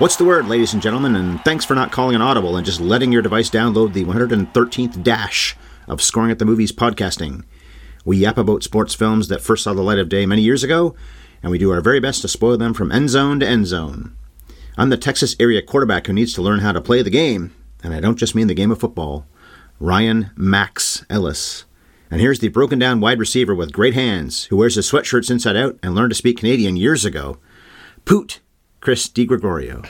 What's the word, ladies and gentlemen? And thanks for not calling an audible and just letting your device download the 113th dash of Scoring at the Movies podcasting. We yap about sports films that first saw the light of day many years ago, and we do our very best to spoil them from end zone to end zone. I'm the Texas area quarterback who needs to learn how to play the game, and I don't just mean the game of football. Ryan Max Ellis. And here's the broken down wide receiver with great hands who wears his sweatshirts inside out and learned to speak Canadian years ago. Poot Chris DiGregorio.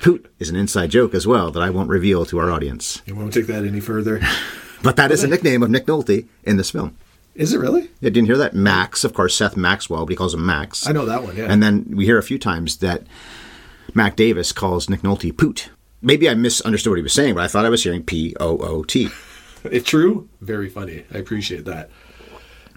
Poot is an inside joke as well that I won't reveal to our audience. You won't take that any further. But that is a nickname of Nick Nolte in this film. Is it really? Yeah, didn't hear that? Max, of course, Seth Maxwell, but he calls him Max. I know that one, yeah. And then we hear a few times that Mac Davis calls Nick Nolte Poot. Maybe I misunderstood what he was saying, but I thought I was hearing P O O T. It's true. Very funny. I appreciate that.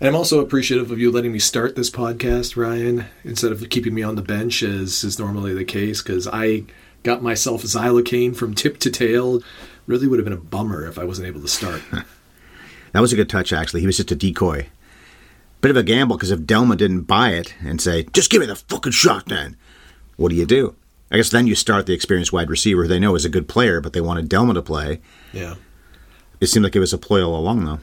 And I'm also appreciative of you letting me start this podcast, Ryan, instead of keeping me on the bench as is normally the case, because I got myself xylocaine from tip to tail. Really would have been a bummer if I wasn't able to start. That was a good touch, actually. He was just a decoy. Bit of a gamble because if Delma didn't buy it and say, just give me the fucking shot then, what do you do? I guess then you start the experienced wide receiver who they know is a good player, but they wanted Delma to play. yeah. It seemed like it was a ploy all along, though.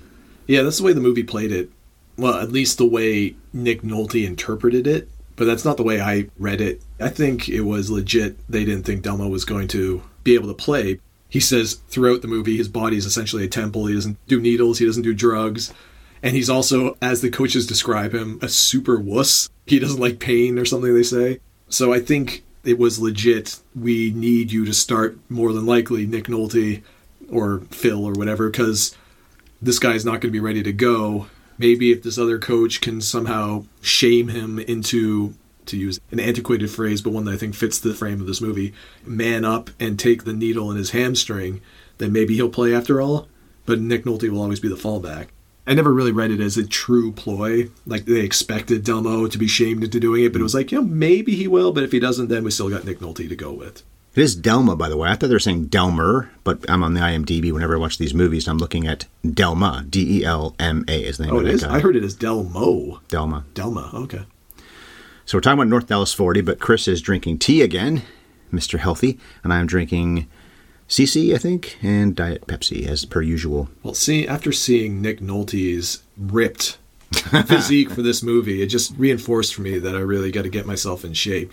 Yeah, that's the way the movie played it. Well, at least the way Nick Nolte interpreted it. But that's not the way I read it. I think it was legit. They didn't think Delmo was going to be able to play. He says throughout the movie, his body is essentially a temple. He doesn't do needles. He doesn't do drugs. And he's also, as the coaches describe him, a super wuss. He doesn't like pain or something they say. So I think it was legit. We need you to start more than likely Nick Nolte or Phil or whatever because this guy's not going to be ready to go. Maybe if this other coach can somehow shame him into, to use an antiquated phrase, but one that I think fits the frame of this movie, man up and take the needle in his hamstring, then maybe he'll play after all. But Nick Nolte will always be the fallback. I never really read it as a true ploy. Like they expected Delmo to be shamed into doing it, but it was like, you know, maybe he will, but if he doesn't, then we still got Nick Nolte to go with. It is Delma, by the way. I thought they were saying Delmer, but I'm on the IMDb whenever I watch these movies. I'm looking at Delma. D E L M A is the name Oh, of it guy. I heard it as Delmo. Delma. Delma, okay. So we're talking about North Dallas 40, but Chris is drinking tea again, Mr. Healthy, and I'm drinking CC, I think, and Diet Pepsi as per usual. Well, see, after seeing Nick Nolte's ripped physique for this movie, it just reinforced for me that I really got to get myself in shape.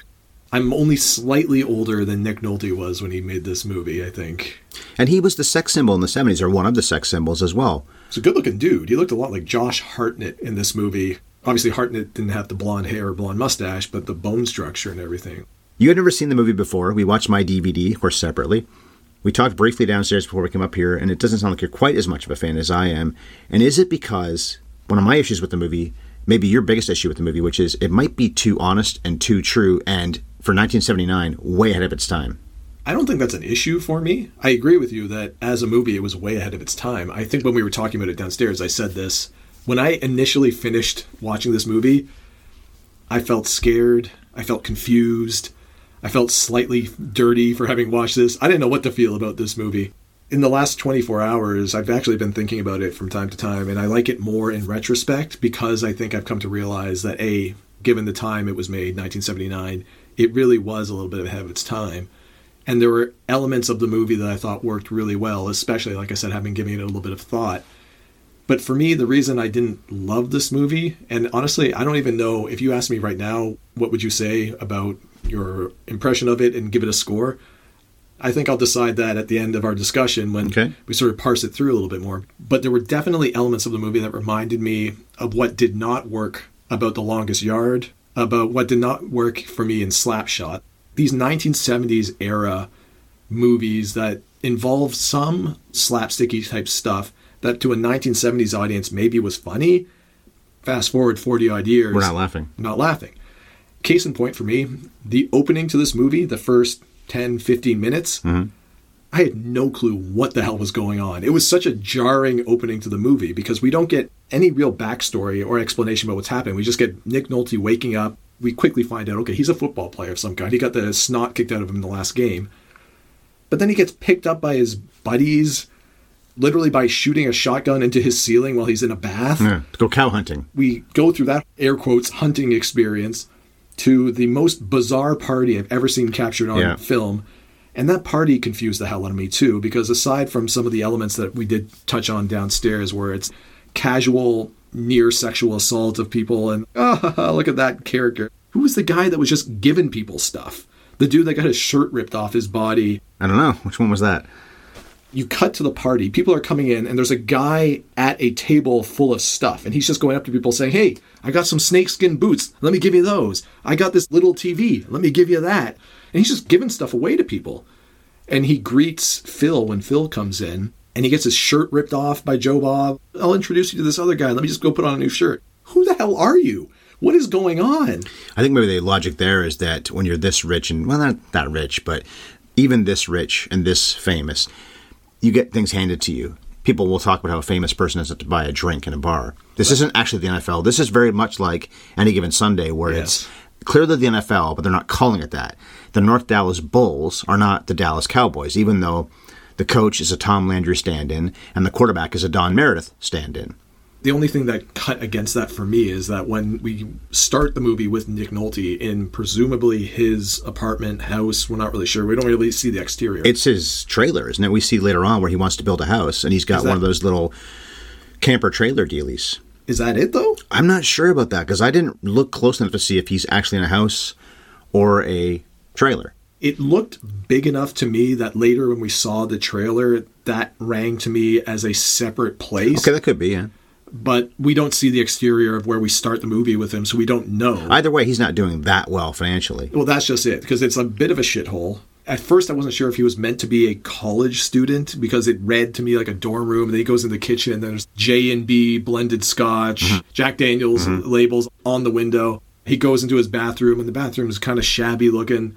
I'm only slightly older than Nick Nolte was when he made this movie, I think. And he was the sex symbol in the 70s, or one of the sex symbols as well. He's a good looking dude. He looked a lot like Josh Hartnett in this movie. Obviously, Hartnett didn't have the blonde hair or blonde mustache, but the bone structure and everything. You had never seen the movie before. We watched my DVD, of course, separately. We talked briefly downstairs before we came up here, and it doesn't sound like you're quite as much of a fan as I am. And is it because one of my issues with the movie, maybe your biggest issue with the movie, which is it might be too honest and too true, and for 1979, way ahead of its time? I don't think that's an issue for me. I agree with you that as a movie, it was way ahead of its time. I think when we were talking about it downstairs, I said this. When I initially finished watching this movie, I felt scared. I felt confused. I felt slightly dirty for having watched this. I didn't know what to feel about this movie. In the last 24 hours, I've actually been thinking about it from time to time, and I like it more in retrospect because I think I've come to realize that A, given the time it was made, 1979, it really was a little bit ahead of its time. And there were elements of the movie that I thought worked really well, especially, like I said, having given it a little bit of thought. But for me, the reason I didn't love this movie, and honestly, I don't even know if you ask me right now, what would you say about your impression of it and give it a score? I think I'll decide that at the end of our discussion when Okay. we sort of parse it through a little bit more. But there were definitely elements of the movie that reminded me of what did not work about The Longest Yard, about what did not work for me in Slapshot. These 1970s era movies that involve some slapsticky type stuff that to a 1970s audience maybe was funny. Fast forward 40 odd years. We're not laughing. Not laughing. Case in point for me, the opening to this movie, the first 10, 15 minutes, mm-hmm. I had no clue what the hell was going on. It was such a jarring opening to the movie because we don't get any real backstory or explanation about what's happening. We just get Nick Nolte waking up. We quickly find out, okay, he's a football player of some kind. He got the snot kicked out of him in the last game. But then he gets picked up by his buddies, literally by shooting a shotgun into his ceiling while he's in a bath Yeah, to go cow hunting. we go through that air quotes hunting experience to the most bizarre party I've ever seen captured on Yeah. film. And that party confused the hell out of me too, because aside from some of the elements that we did touch on downstairs, where it's casual, near sexual assault of people, and oh, look at that character. Who was the guy that was just giving people stuff? The dude that got his shirt ripped off his body I don't know. Which one was that? You cut to the party. People are coming in, and there's a guy at a table full of stuff, and he's just going up to people saying, "Hey, I got some snakeskin boots. Let me give you those. I got this little TV. Let me give you that." And he's just giving stuff away to people. And he greets Phil when Phil comes in, and he gets his shirt ripped off by Joe Bob. I'll introduce you to this other guy. Let me just go put on a new shirt. Who the hell are you? What is going on? I think maybe the logic there is that when you're this rich and well, not that rich, but even this rich and this famous, you get things handed to you. People will talk about how a famous person has to buy a drink in a bar. This isn't actually the NFL. This is very much like any given Sunday, where Yes. it's clearly the NFL, but they're not calling it that. The North Dallas Bulls are not the Dallas Cowboys, even though the coach is a Tom Landry stand-in and the quarterback is a Don Meredith stand-in. The only thing that cut against that for me is that when we start the movie with Nick Nolte in presumably his apartment house, we're not really sure. We don't really see the exterior. It's his trailer, isn't it? We see later on where he wants to build a house, and he's got that- one of those little camper trailer dealies. Is that it though? I'm not sure about that because I didn't look close enough to see if he's actually in a house or a trailer. It looked big enough to me that later when we saw the trailer, that rang to me as a separate place. Okay, that could be. Yeah. But we don't see the exterior of where we start the movie with him, so we don't know. Either way, he's not doing that well financially. Well, that's just it because it's a bit of a shithole. At first, I wasn't sure if he was meant to be a college student because it read to me like a dorm room. And then he goes in the kitchen, and there's J and B blended Scotch, mm-hmm. Jack Daniels mm-hmm. labels on the window. He goes into his bathroom, and the bathroom is kind of shabby looking,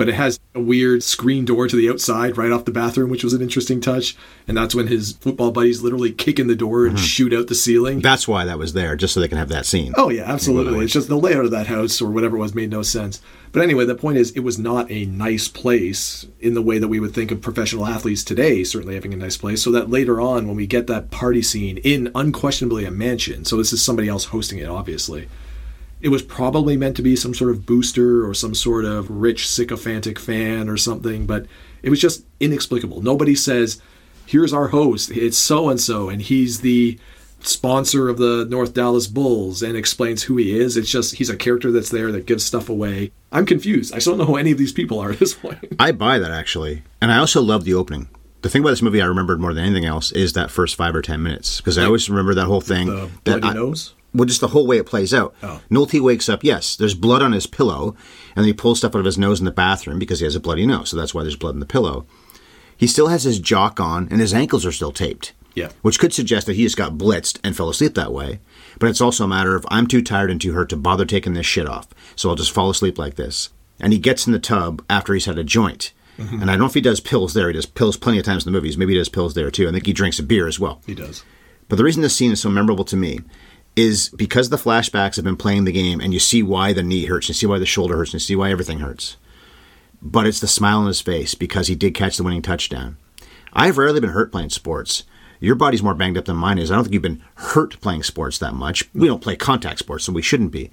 but it has a weird screen door to the outside right off the bathroom, which was an interesting touch. And that's when his football buddies literally kick in the door and mm-hmm. shoot out the ceiling. That's why that was there, just so they can have that scene. Oh yeah, absolutely. It's just the layout of that house or whatever it was made no sense. But anyway, the point is, it was not a nice place in the way that we would think of professional athletes today. Certainly having a nice place, so that later on, when we get that party scene in unquestionably a mansion, so this is somebody else hosting it, obviously. It was probably meant to be some sort of booster or some sort of rich sycophantic fan or something, but it was just inexplicable. Nobody says, "Here's our host. It's so and so, and he's the." sponsor of the North Dallas Bulls and explains who he is. It's just he's a character that's there that gives stuff away. I'm confused. I still don't know who any of these people are at this point. I buy that actually, and I also love the opening. The thing about this movie I remembered more than anything else is that first five or ten minutes because I always remember that whole thing. The that bloody I- nose. Well, just the whole way it plays out. Oh. Nolte wakes up. Yes, there's blood on his pillow, and then he pulls stuff out of his nose in the bathroom because he has a bloody nose. So that's why there's blood in the pillow. He still has his jock on, and his ankles are still taped. Yeah. Which could suggest that he just got blitzed and fell asleep that way. But it's also a matter of I'm too tired and too hurt to bother taking this shit off, so I'll just fall asleep like this. And he gets in the tub after he's had a joint. Mm-hmm. And I don't know if he does pills there. He does pills plenty of times in the movies. Maybe he does pills there too. I think he drinks a beer as well. He does. But the reason this scene is so memorable to me is because the flashbacks have been playing the game and you see why the knee hurts, you see why the shoulder hurts, and you see why everything hurts. But it's the smile on his face because he did catch the winning touchdown. I've rarely been hurt playing sports. Your body's more banged up than mine is. I don't think you've been hurt playing sports that much. We don't play contact sports, so we shouldn't be.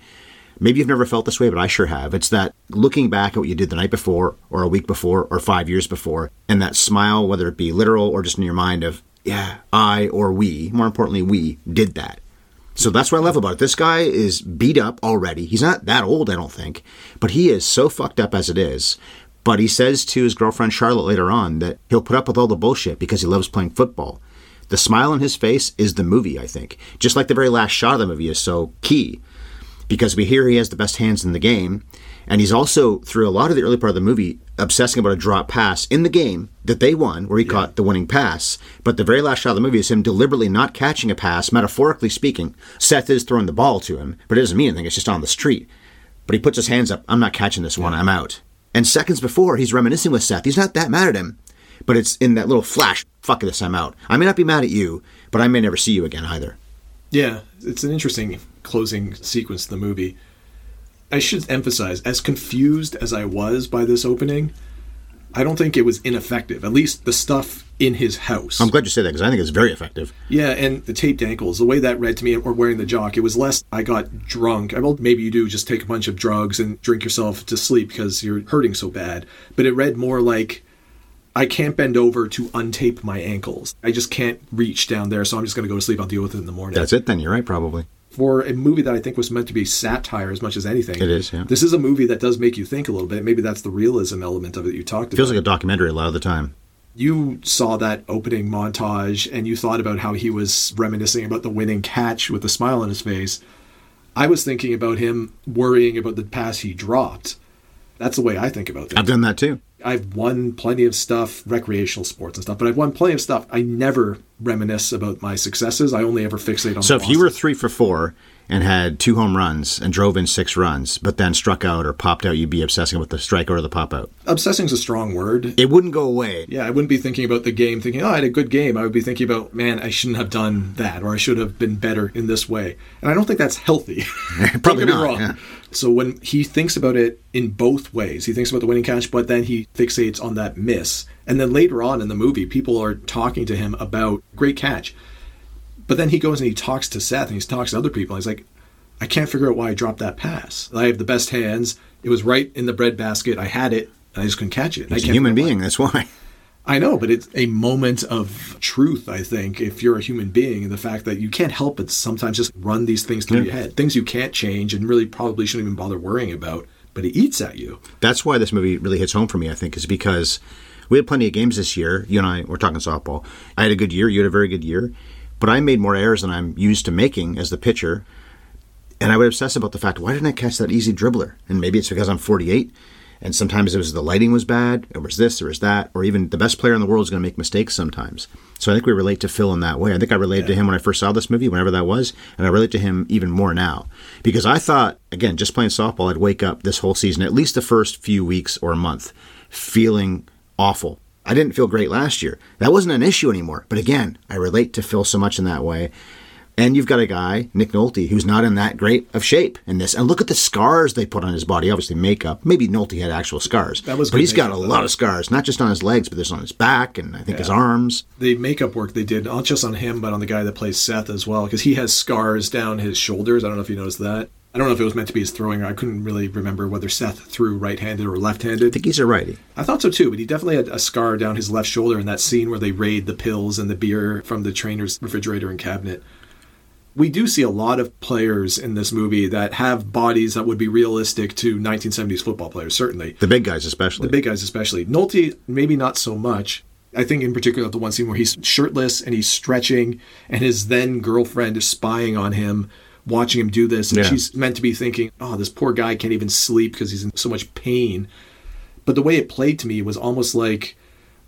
Maybe you've never felt this way, but I sure have. It's that looking back at what you did the night before, or a week before, or five years before, and that smile, whether it be literal or just in your mind of, yeah, I or we, more importantly, we did that. So that's what I love about it. This guy is beat up already. He's not that old, I don't think, but he is so fucked up as it is. But he says to his girlfriend Charlotte later on that he'll put up with all the bullshit because he loves playing football. The smile on his face is the movie, I think. Just like the very last shot of the movie is so key because we hear he has the best hands in the game. And he's also, through a lot of the early part of the movie, obsessing about a drop pass in the game that they won, where he caught the winning pass. But the very last shot of the movie is him deliberately not catching a pass, metaphorically speaking. Seth is throwing the ball to him, but it doesn't mean anything, it's just on the street. But he puts his hands up. I'm not catching this one. I'm out. And seconds before, he's reminiscing with Seth. He's not that mad at him, but it's in that little flash. Fuck this, I'm out. I may not be mad at you, but I may never see you again either. Yeah, it's an interesting closing sequence of the movie. I should emphasize, as confused as I was by this opening, I don't think it was ineffective. At least the stuff in his house. I'm glad you said that because I think it's very effective. Yeah, and the taped ankles, the way that read to me, or wearing the jock, it was less I got drunk. I well, maybe you do just take a bunch of drugs and drink yourself to sleep because you're hurting so bad. But it read more like I can't bend over to untape my ankles. I just can't reach down there, so I'm just going to go to sleep. I'll deal with it in the morning. That's it then. You're right, probably. For a movie that I think was meant to be satire as much as anything, It is, yeah. This is a movie that does make you think a little bit. Maybe that's the realism element of it you talked about. Feels like a documentary a lot of the time. you saw that opening montage and you thought about how he was reminiscing about the winning catch with a smile on his face. I was thinking about him worrying about the pass he dropped. That's the way I think about things. I've done that too. I've won plenty of stuff, recreational sports and stuff, but I've won plenty of stuff. I never reminisce about my successes. I only ever fixate on. So if you were three for four and had two home runs and drove in six runs, but then struck out or popped out, you'd be obsessing with the strikeout or the pop out. obsessing's a strong word. It wouldn't go away. Yeah, I wouldn't be thinking about the game, thinking, "Oh, I had a good game." I would be thinking about, "Man, I shouldn't have done that, or I should have been better in this way." And I don't think that's healthy. Probably not, wrong. yeah. So when he thinks about it in both ways, he thinks about the winning catch, but then he fixates on that miss. And then later on in the movie, people are talking to him about great catch. But then he goes and he talks to Seth and he talks to other people. And he's like, I can't figure out why I dropped that pass. I have the best hands. It was right in the bread basket. I had it, and I just couldn't catch it. He's a human out why. being. That's why. I know, but it's a moment of truth, I think, if you're a human being, and the fact that you can't help but sometimes just run these things through Yeah. your head. Things you can't change and really probably shouldn't even bother worrying about, but it eats at you. That's why this movie really hits home for me, I think, is because we had plenty of games this year. You and I were talking softball. I had a good year. You had a very good year. But I made more errors than I'm used to making as the pitcher. And I would obsess about the fact, why didn't I catch that easy dribbler? And maybe it's because I'm 48. And sometimes it was the lighting was bad, it was this, or was that, or even the best player in the world is going to make mistakes sometimes. So I think we relate to Phil in that way. I think I related to him when I first saw this movie, whenever that was, and I relate to him even more now. Because I thought, again, just playing softball, I'd wake up this whole season, at least the first few weeks or a month, feeling awful. I didn't feel great last year. That wasn't an issue anymore. But again, I relate to Phil so much in that way. And you've got a guy, Nick Nolte, who's not in that great of shape in this. And look at the scars they put on his body. Obviously, makeup. Maybe Nolte had actual scars. That was but he's got a lot of scars, not just on his legs, but there's on his back and I think his arms. The makeup work they did, not just on him, but on the guy that plays Seth as well, because he has scars down his shoulders. I don't know if you noticed that. I don't know if it was meant to be his throwing. I couldn't really remember whether Seth threw right-handed or left-handed. I think he's a righty. I thought so too, but he definitely had a scar down his left shoulder in that scene where they raid the pills and the beer from the trainer's refrigerator and cabinet. We do see a lot of players in this movie that have bodies that would be realistic to 1970s football players, certainly. The big guys, especially. The big guys, especially. Nolte, maybe not so much. I think in particular the one scene where he's shirtless and he's stretching, and his then girlfriend is spying on him, watching him do this, and Yeah. she's meant to be thinking, "Oh, this poor guy can't even sleep because he's in so much pain." But the way it played to me was almost like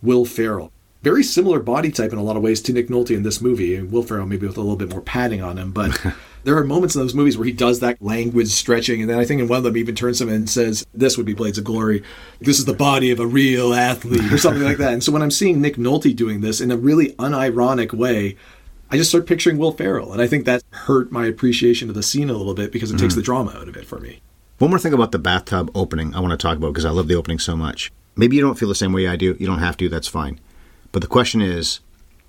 Will Ferrell. Very similar body type in a lot of ways to Nick Nolte in this movie, and Will Ferrell maybe with a little bit more padding on him, but. There are moments in those movies where he does that language stretching, and then I think in one of them he even turns him and says, "This would be Blades of Glory. This is the body of a real athlete," or something like that. And so when I'm seeing Nick Nolte doing this in a really unironic way, I just start picturing Will Ferrell, and I think that hurt my appreciation of the scene a little bit because it takes mm-hmm. the drama out of it for me. One more thing about the bathtub opening I want to talk about because I love the opening so much. Maybe you don't feel the same way I do. You don't have to. That's fine. But the question is,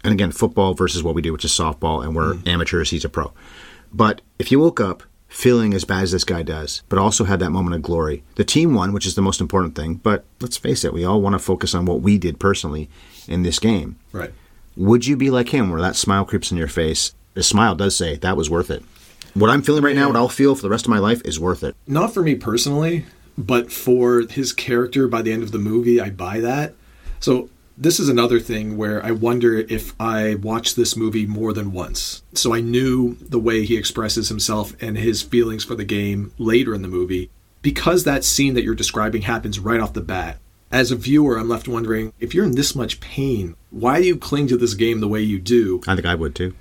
and again, football versus what we do, which is softball, and we're mm-hmm. amateurs. He's a pro. But if you woke up feeling as bad as this guy does, but also had that moment of glory, the team won, which is the most important thing. But let's face it, we all want to focus on what we did personally in this game. Right. Would you be like him, where that smile creeps in your face? The smile does say that was worth it. What I'm feeling right now, what I'll feel for the rest of my life, is worth it. Not for me personally, but for his character by the end of the movie, I buy that. So this is another thing where I wonder if I watched this movie more than once. So I knew the way he expresses himself and his feelings for the game later in the movie. Because that scene that you're describing happens right off the bat, as a viewer, I'm left wondering if you're in this much pain, why do you cling to this game the way you do? I think I would too.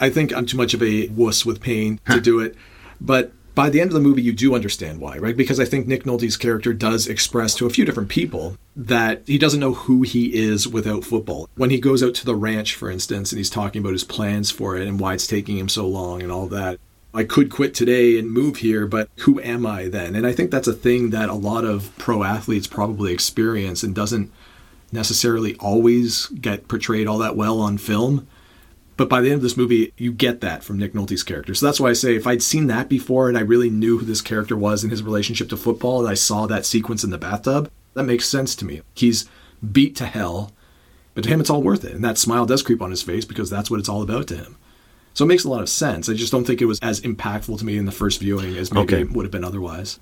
I think I'm too much of a wuss with pain to do it. But by the end of the movie, you do understand why, right? Because I think Nick Nolte's character does express to a few different people that he doesn't know who he is without football. When he goes out to the ranch, for instance, and he's talking about his plans for it and why it's taking him so long and all that. I could quit today and move here, but who am I then? And I think that's a thing that a lot of pro athletes probably experience and doesn't necessarily always get portrayed all that well on film. But by the end of this movie, you get that from Nick Nolte's character. So that's why I say if I'd seen that before and I really knew who this character was in his relationship to football and I saw that sequence in the bathtub, that makes sense to me. He's beat to hell, but to him it's all worth it. And that smile does creep on his face because that's what it's all about to him. So it makes a lot of sense. I just don't think it was as impactful to me in the first viewing as maybe Okay. it would have been otherwise.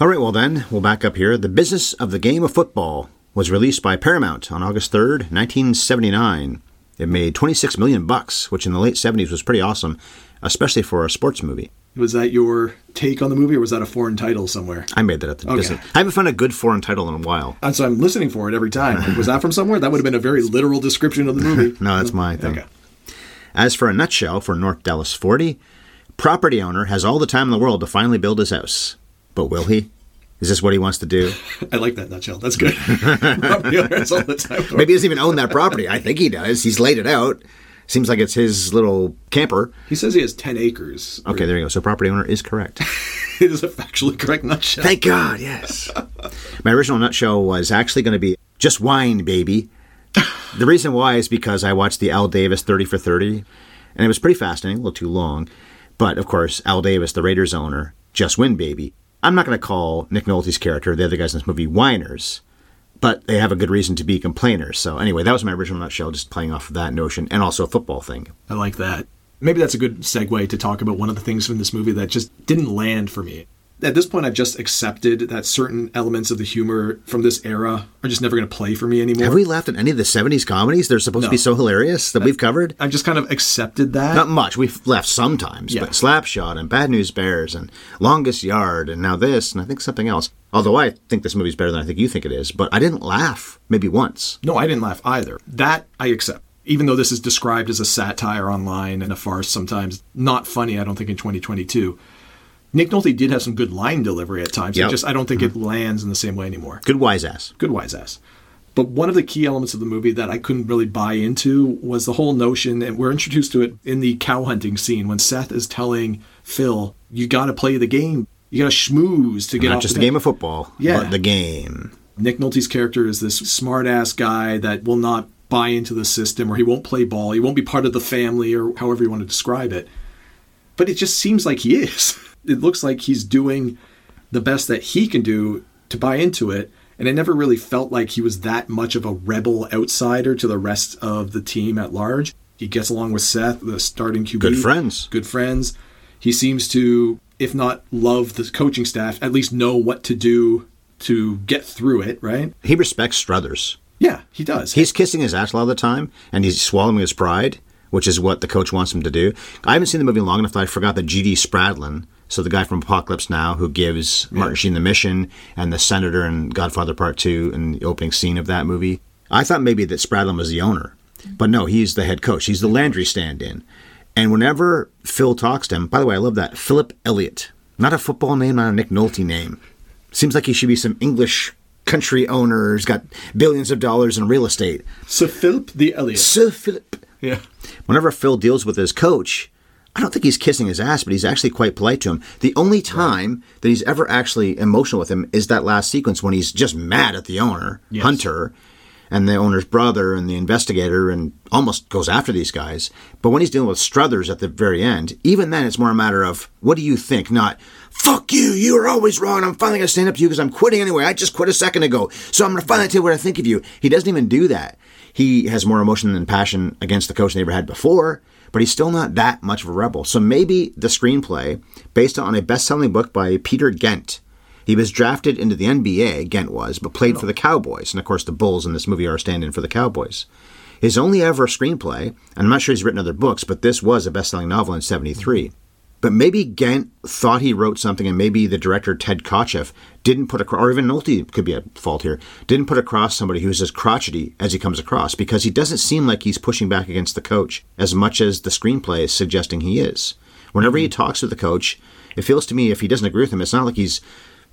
All right, well then, we'll back up here. The Business of the Game of Football was released by Paramount on August 3rd, 1979. It made 26 million bucks, which in the late 70s was pretty awesome, especially for a sports movie. Was that your take on the movie or was that a foreign title somewhere? I made that up. Okay. business. I haven't found a good foreign title in a while. And so I'm listening for it every time. Like, was that from somewhere? That would have been a very literal description of the movie. No, that's my thing. Okay. As for a nutshell for North Dallas 40, property owner has all the time in the world to finally build his house. But will he? Is this what he wants to do? I like that nutshell. That's good. Property all the time. Maybe he doesn't even own that property. I think he does. He's laid it out. Seems like it's his little camper. He says he has 10 acres. Okay, there you go. So property owner is correct. It is a factually correct nutshell. Thank God, yes. My original nutshell was actually going to be just whine, baby. The reason why is because I watched the Al Davis 30 for 30, and it was pretty fascinating, a little too long. But of course, Al Davis, the Raiders owner, just win, baby. I'm not going to call Nick Nolte's character, the other guys in this movie, whiners, but they have a good reason to be complainers. So anyway, that was my original nutshell, just playing off of that notion, and also a football thing. I like that. Maybe that's a good segue to talk about one of the things from this movie that just didn't land for me. At this point, I've just accepted that certain elements of the humor from this era are just never going to play for me anymore. Have we laughed at any of the 70s comedies? They're supposed to be so hilarious that we've covered? I've just kind of accepted that. Not much. We've laughed sometimes, Yeah. but Slapshot and Bad News Bears and Longest Yard and now this and I think something else. Although I think this movie's better than I think you think it is, but I didn't laugh maybe once. No, I didn't laugh either. That I accept. Even though this is described as a satire online and a farce sometimes, not funny, I don't think, in 2022. Nick Nolte did have some good line delivery at times. Yep. It just I don't think it mm-hmm. lands in the same way anymore. Good wise ass. Good wise ass. But one of the key elements of the movie that I couldn't really buy into was the whole notion, and we're introduced to it in the cow hunting scene when Seth is telling Phil, "You got to play the game. You got to schmooze to get Not just the a game of football, Yeah. but the game. Nick Nolte's character is this smart ass guy that will not buy into the system or he won't play ball. He won't be part of the family or however you want to describe it. But it just seems like he is. It looks like he's doing the best that he can do to buy into it. And it never really felt like he was that much of a rebel outsider to the rest of the team at large. He gets along with Seth, the starting QB. Good friends. Good friends. He seems to, if not love the coaching staff, at least know what to do to get through it, right? He respects Struthers. Yeah, he does. He's kissing his ass a lot of the time, and he's swallowing his pride, which is what the coach wants him to do. I haven't seen the movie long enough that I forgot that G.D. Spradlin, so the guy from Apocalypse Now, who gives Martin Sheen the mission, and the senator in Godfather Part 2 and the opening scene of that movie. I thought maybe that Spradlin was the owner, but no, he's the head coach. He's the Landry stand in. And whenever Phil talks to him, by the way, I love that. Philip Elliott. Not a football name, not a Nick Nolte name. Seems like he should be some English country owner who's got billions of dollars in real estate. Sir Philip the Elliot. Sir Philip. Yeah. Whenever Phil deals with his coach, I don't think he's kissing his ass, but he's actually quite polite to him. The only time that he's ever actually emotional with him is that last sequence when he's just mad at the owner, Yes. Hunter, and the owner's brother and the investigator, and almost goes after these guys. But when he's dealing with Struthers at the very end, even then it's more a matter of what do you think, not fuck you, you are always wrong. I'm finally gonna stand up to you because I'm quitting anyway. I just quit a second ago, so I'm gonna finally tell you what I think of you. He doesn't even do that. He has more emotion and passion against the coach than he ever had before but he's still not that much of a rebel. So maybe the screenplay, based on a best selling book by Peter Gent, he was drafted into the NBA, Gent was, but played for the Cowboys. And of course, the Bulls in this movie are a stand in for the Cowboys. His only ever screenplay, and I'm not sure he's written other books, but this was a best selling novel in 73. But maybe Gent thought he wrote something, and maybe the director Ted Kotcheff didn't put across, or even Nolte could be at fault here, didn't put across somebody who's as crotchety as he comes across, because he doesn't seem like he's pushing back against the coach as much as the screenplay is suggesting he is. Whenever he mm-hmm. talks with the coach, It feels to me if he doesn't agree with him, it's not like he's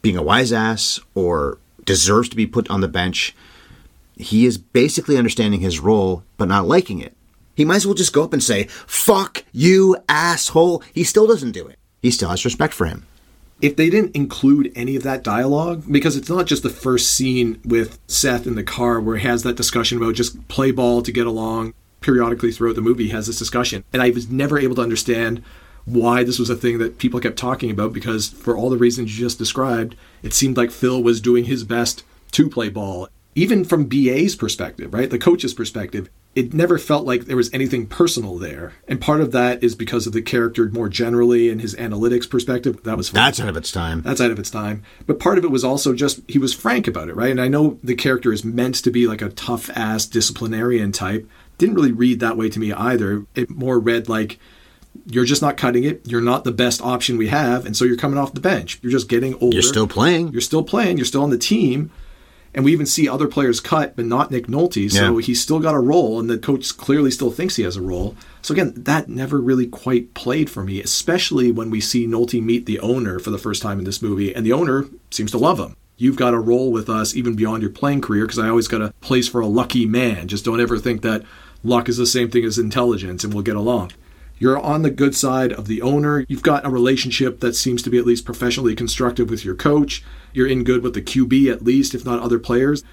being a wise ass or deserves to be put on the bench. He is basically understanding his role but not liking it. He might as well just go up and say, fuck you, asshole. He still doesn't do it. He still has respect for him. If they didn't include any of that dialogue, because it's not just the first scene with Seth in the car where he has that discussion about just play ball to get along, periodically throughout the movie has this discussion. And I was never able to understand why this was a thing that people kept talking about because for all the reasons you just described, it seemed like Phil was doing his best to play ball. Even from BA's perspective, right? The coach's perspective, it never felt like there was anything personal there. And part of that is because of the character more generally and his analytics perspective. That was fun. That's out of its time. That's out of its time. But part of it was also just he was frank about it, right? And I know the character is meant to be like a tough ass disciplinarian type. Didn't really read that way to me either. It more read like you're just not cutting it. You're not the best option we have, and so you're coming off the bench. You're just getting older. You're still playing. You're still playing. You're still on the team. And we even see other players cut, but not Nick Nolte. So Yeah. he's still got a role, and the coach clearly still thinks he has a role. So again, that never really quite played for me, especially when we see Nolte meet the owner for the first time in this movie, and the owner seems to love him. You've got a role with us even beyond your playing career, because I always got a place for a lucky man. Just don't ever think that luck is the same thing as intelligence and we'll get along. You're on the good side of the owner. You've got a relationship that seems to be at least professionally constructive with your coach. You're in good with the QB, at least, if not other players.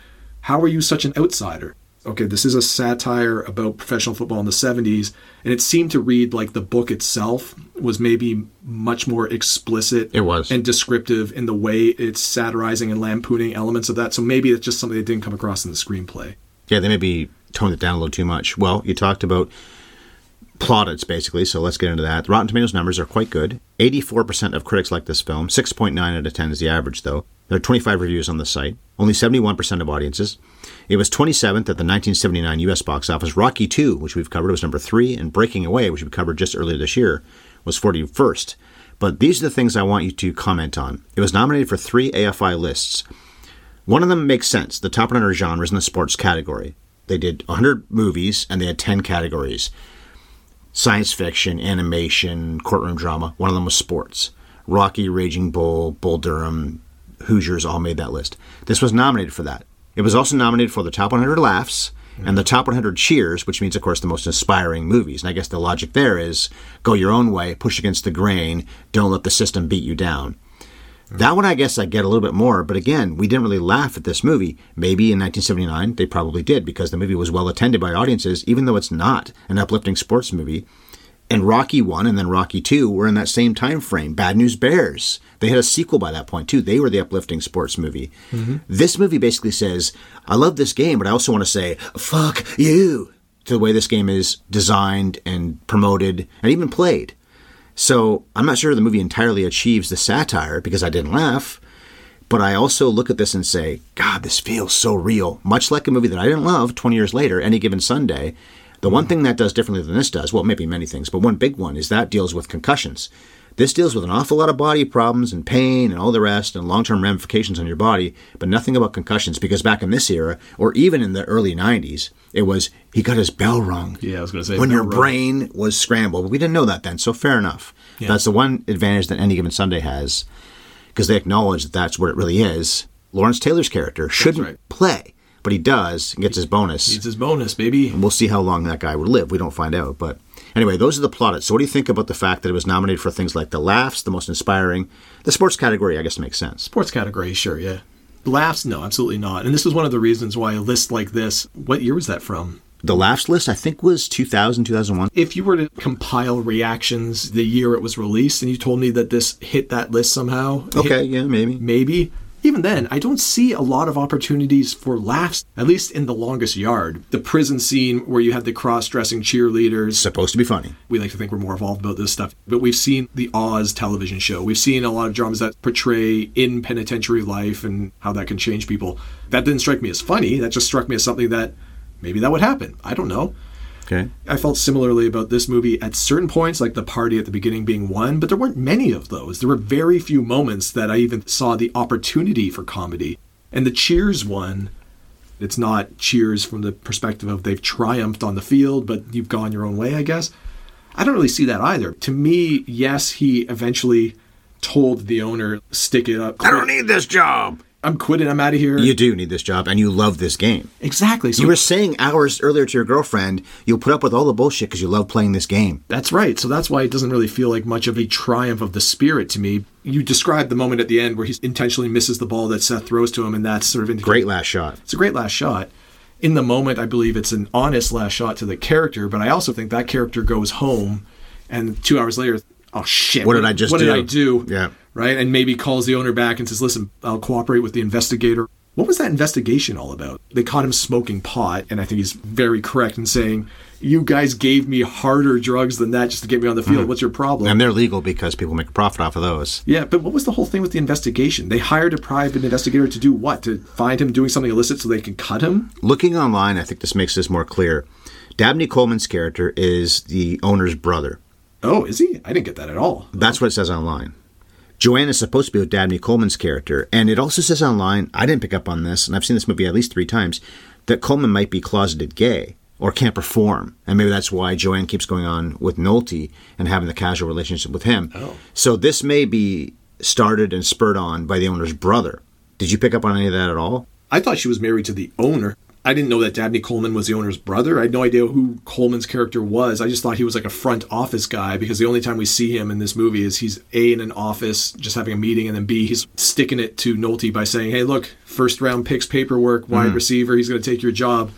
How are you such an outsider? Okay, this is a satire about professional football in the 70s, and it seemed to read like the book itself was maybe much more explicit It was. and descriptive in the way it's satirizing and lampooning elements of that. So maybe it's just something that didn't come across in the screenplay. Yeah, they maybe toned it down a little too much. Well, you talked about plaudits, basically, so let's get into that. Rotten Tomatoes numbers are quite good. 84% of critics like this film. 6.9 out of 10 is the average, though. There are 25 reviews on the site. Only 71% of audiences. It was 27th at the 1979 U.S. box office. Rocky II, which we've covered, was number three, and Breaking Away, which we covered just earlier this year, was 41st. But these are the things I want you to comment on. It was nominated for three AFI lists. One of them makes sense. The top 100 genres in the sports category. They did 100 movies and they had 10 categories science fiction, animation, courtroom drama. One of them was sports. Rocky, Raging Bull, Bull Durham, Hoosiers all made that list. This was nominated for that. It was also nominated for the top 100 laughs and the top 100 cheers, which means, of course, the most inspiring movies. And I guess the logic there is go your own way, push against the grain, don't let the system beat you down. That one, I guess, I get a little bit more. But again, we didn't really laugh at this movie. Maybe in 1979, they probably did because the movie was well attended by audiences, even though it's not an uplifting sports movie. And Rocky 1 and then Rocky 2 were in that same time frame. Bad News Bears. They had a sequel by that point, too. They were the uplifting sports movie. Mm-hmm. This movie basically says, I love this game, but I also want to say, fuck you, to the way this game is designed and promoted and even played. So I'm not sure the movie entirely achieves the satire because I didn't laugh, but I also look at this and say, God, this feels so real. Much like a movie that I didn't love 20 years later, Any Given Sunday. The one thing that does differently than this does, well, maybe many things, but one big one is that deals with concussions. This deals with an awful lot of body problems and pain and all the rest and long term ramifications on your body, but nothing about concussions because back in this era, or even in the early 90s, it was he got his bell rung Yeah, I was going to say when your rung. brain was scrambled. But we didn't know that then, so fair enough. That's the one advantage that any given Sunday has, because they acknowledge that that's what it really is. Lawrence Taylor's character shouldn't right. play, but he does and gets his bonus. He gets his bonus, baby. We'll see how long that guy would live. We don't find out. But anyway, those are the plaudits. So, what do you think about the fact that it was nominated for things like the laughs, the most inspiring? The sports category, I guess, makes sense. Sports category, sure, yeah. Laughs, no, absolutely not. And this was one of the reasons why a list like this, what year was that from? The laughs list, I think, was 2000, 2001. If you were to compile reactions the year it was released and you told me that this hit that list somehow, hit- Okay, yeah, maybe. maybe. Even then, I don't see a lot of opportunities for laughs, at least in the longest yard. The prison scene where you had the cross dressing cheerleaders. Supposed to be funny. we like to think we're more evolved about this stuff. But we've seen the Oz television show. We've seen a lot of dramas that portray in penitentiary life and how that can change people. That didn't strike me as funny. That just struck me as something that maybe that would happen. I don't know. Okay. I felt similarly about this movie at certain points, like the party at the beginning being one, but there weren't many of those. There were very few moments that I even saw the opportunity for comedy. And the Cheers one, it's not cheers from the perspective of they've triumphed on the field, but you've gone your own way, I guess. I don't really see that either. To me, yes, he eventually told the owner, stick it up. I don't need this job. I'm quitting. I'm out of here. You do need this job, and you love this game. exactly. So You were saying hours earlier to your girlfriend, you'll put up with all the bullshit because you love playing this game. That's right. So that's why it doesn't really feel like much of a triumph of the spirit to me. You described the moment at the end where he intentionally misses the ball that Seth throws to him, and that's sort of indicating- Great last shot. It's a great last shot. In the moment, I believe it's an honest last shot to the character, but I also think that character goes home, and two hours later, oh shit, What did I just what do? did I do? Yeah. Right, and maybe calls the owner back and says, "Listen, I'll cooperate with the investigator." What was that investigation all about? They caught him smoking pot, and I think he's very correct in saying, "You guys gave me harder drugs than that just to get me on the field. What's your problem?" Mm-hmm. And they're legal because people make a profit off of those. Yeah, but what was the whole thing with the investigation? They hired a private investigator to do what? To find him doing something illicit so they can cut him? Looking online, I think this makes this more clear. Dabney Coleman's character is the owner's brother. Oh, is he? I didn't get that at all. That's what it says online. Joanne is supposed to be with Dabney Coleman's character, and it also says online, I didn't pick up on this, and I've seen this movie at least three times, that Coleman might be closeted gay or can't perform. And maybe that's why Joanne keeps going on with Nolte and having the casual relationship with him. Oh. So this may be started and spurred on by the owner's brother. Did you pick up on any of that at all? I thought she was married to the owner. I didn't know that Dabney Coleman was the owner's brother. I had no idea who Coleman's character was. I just thought he was like a front office guy because the only time we see him in this movie is he's A, in an office just having a meeting, and then B, he's sticking it to Nolte by saying, hey, look, first round picks paperwork, wide mm-hmm. receiver, he's going to take your job.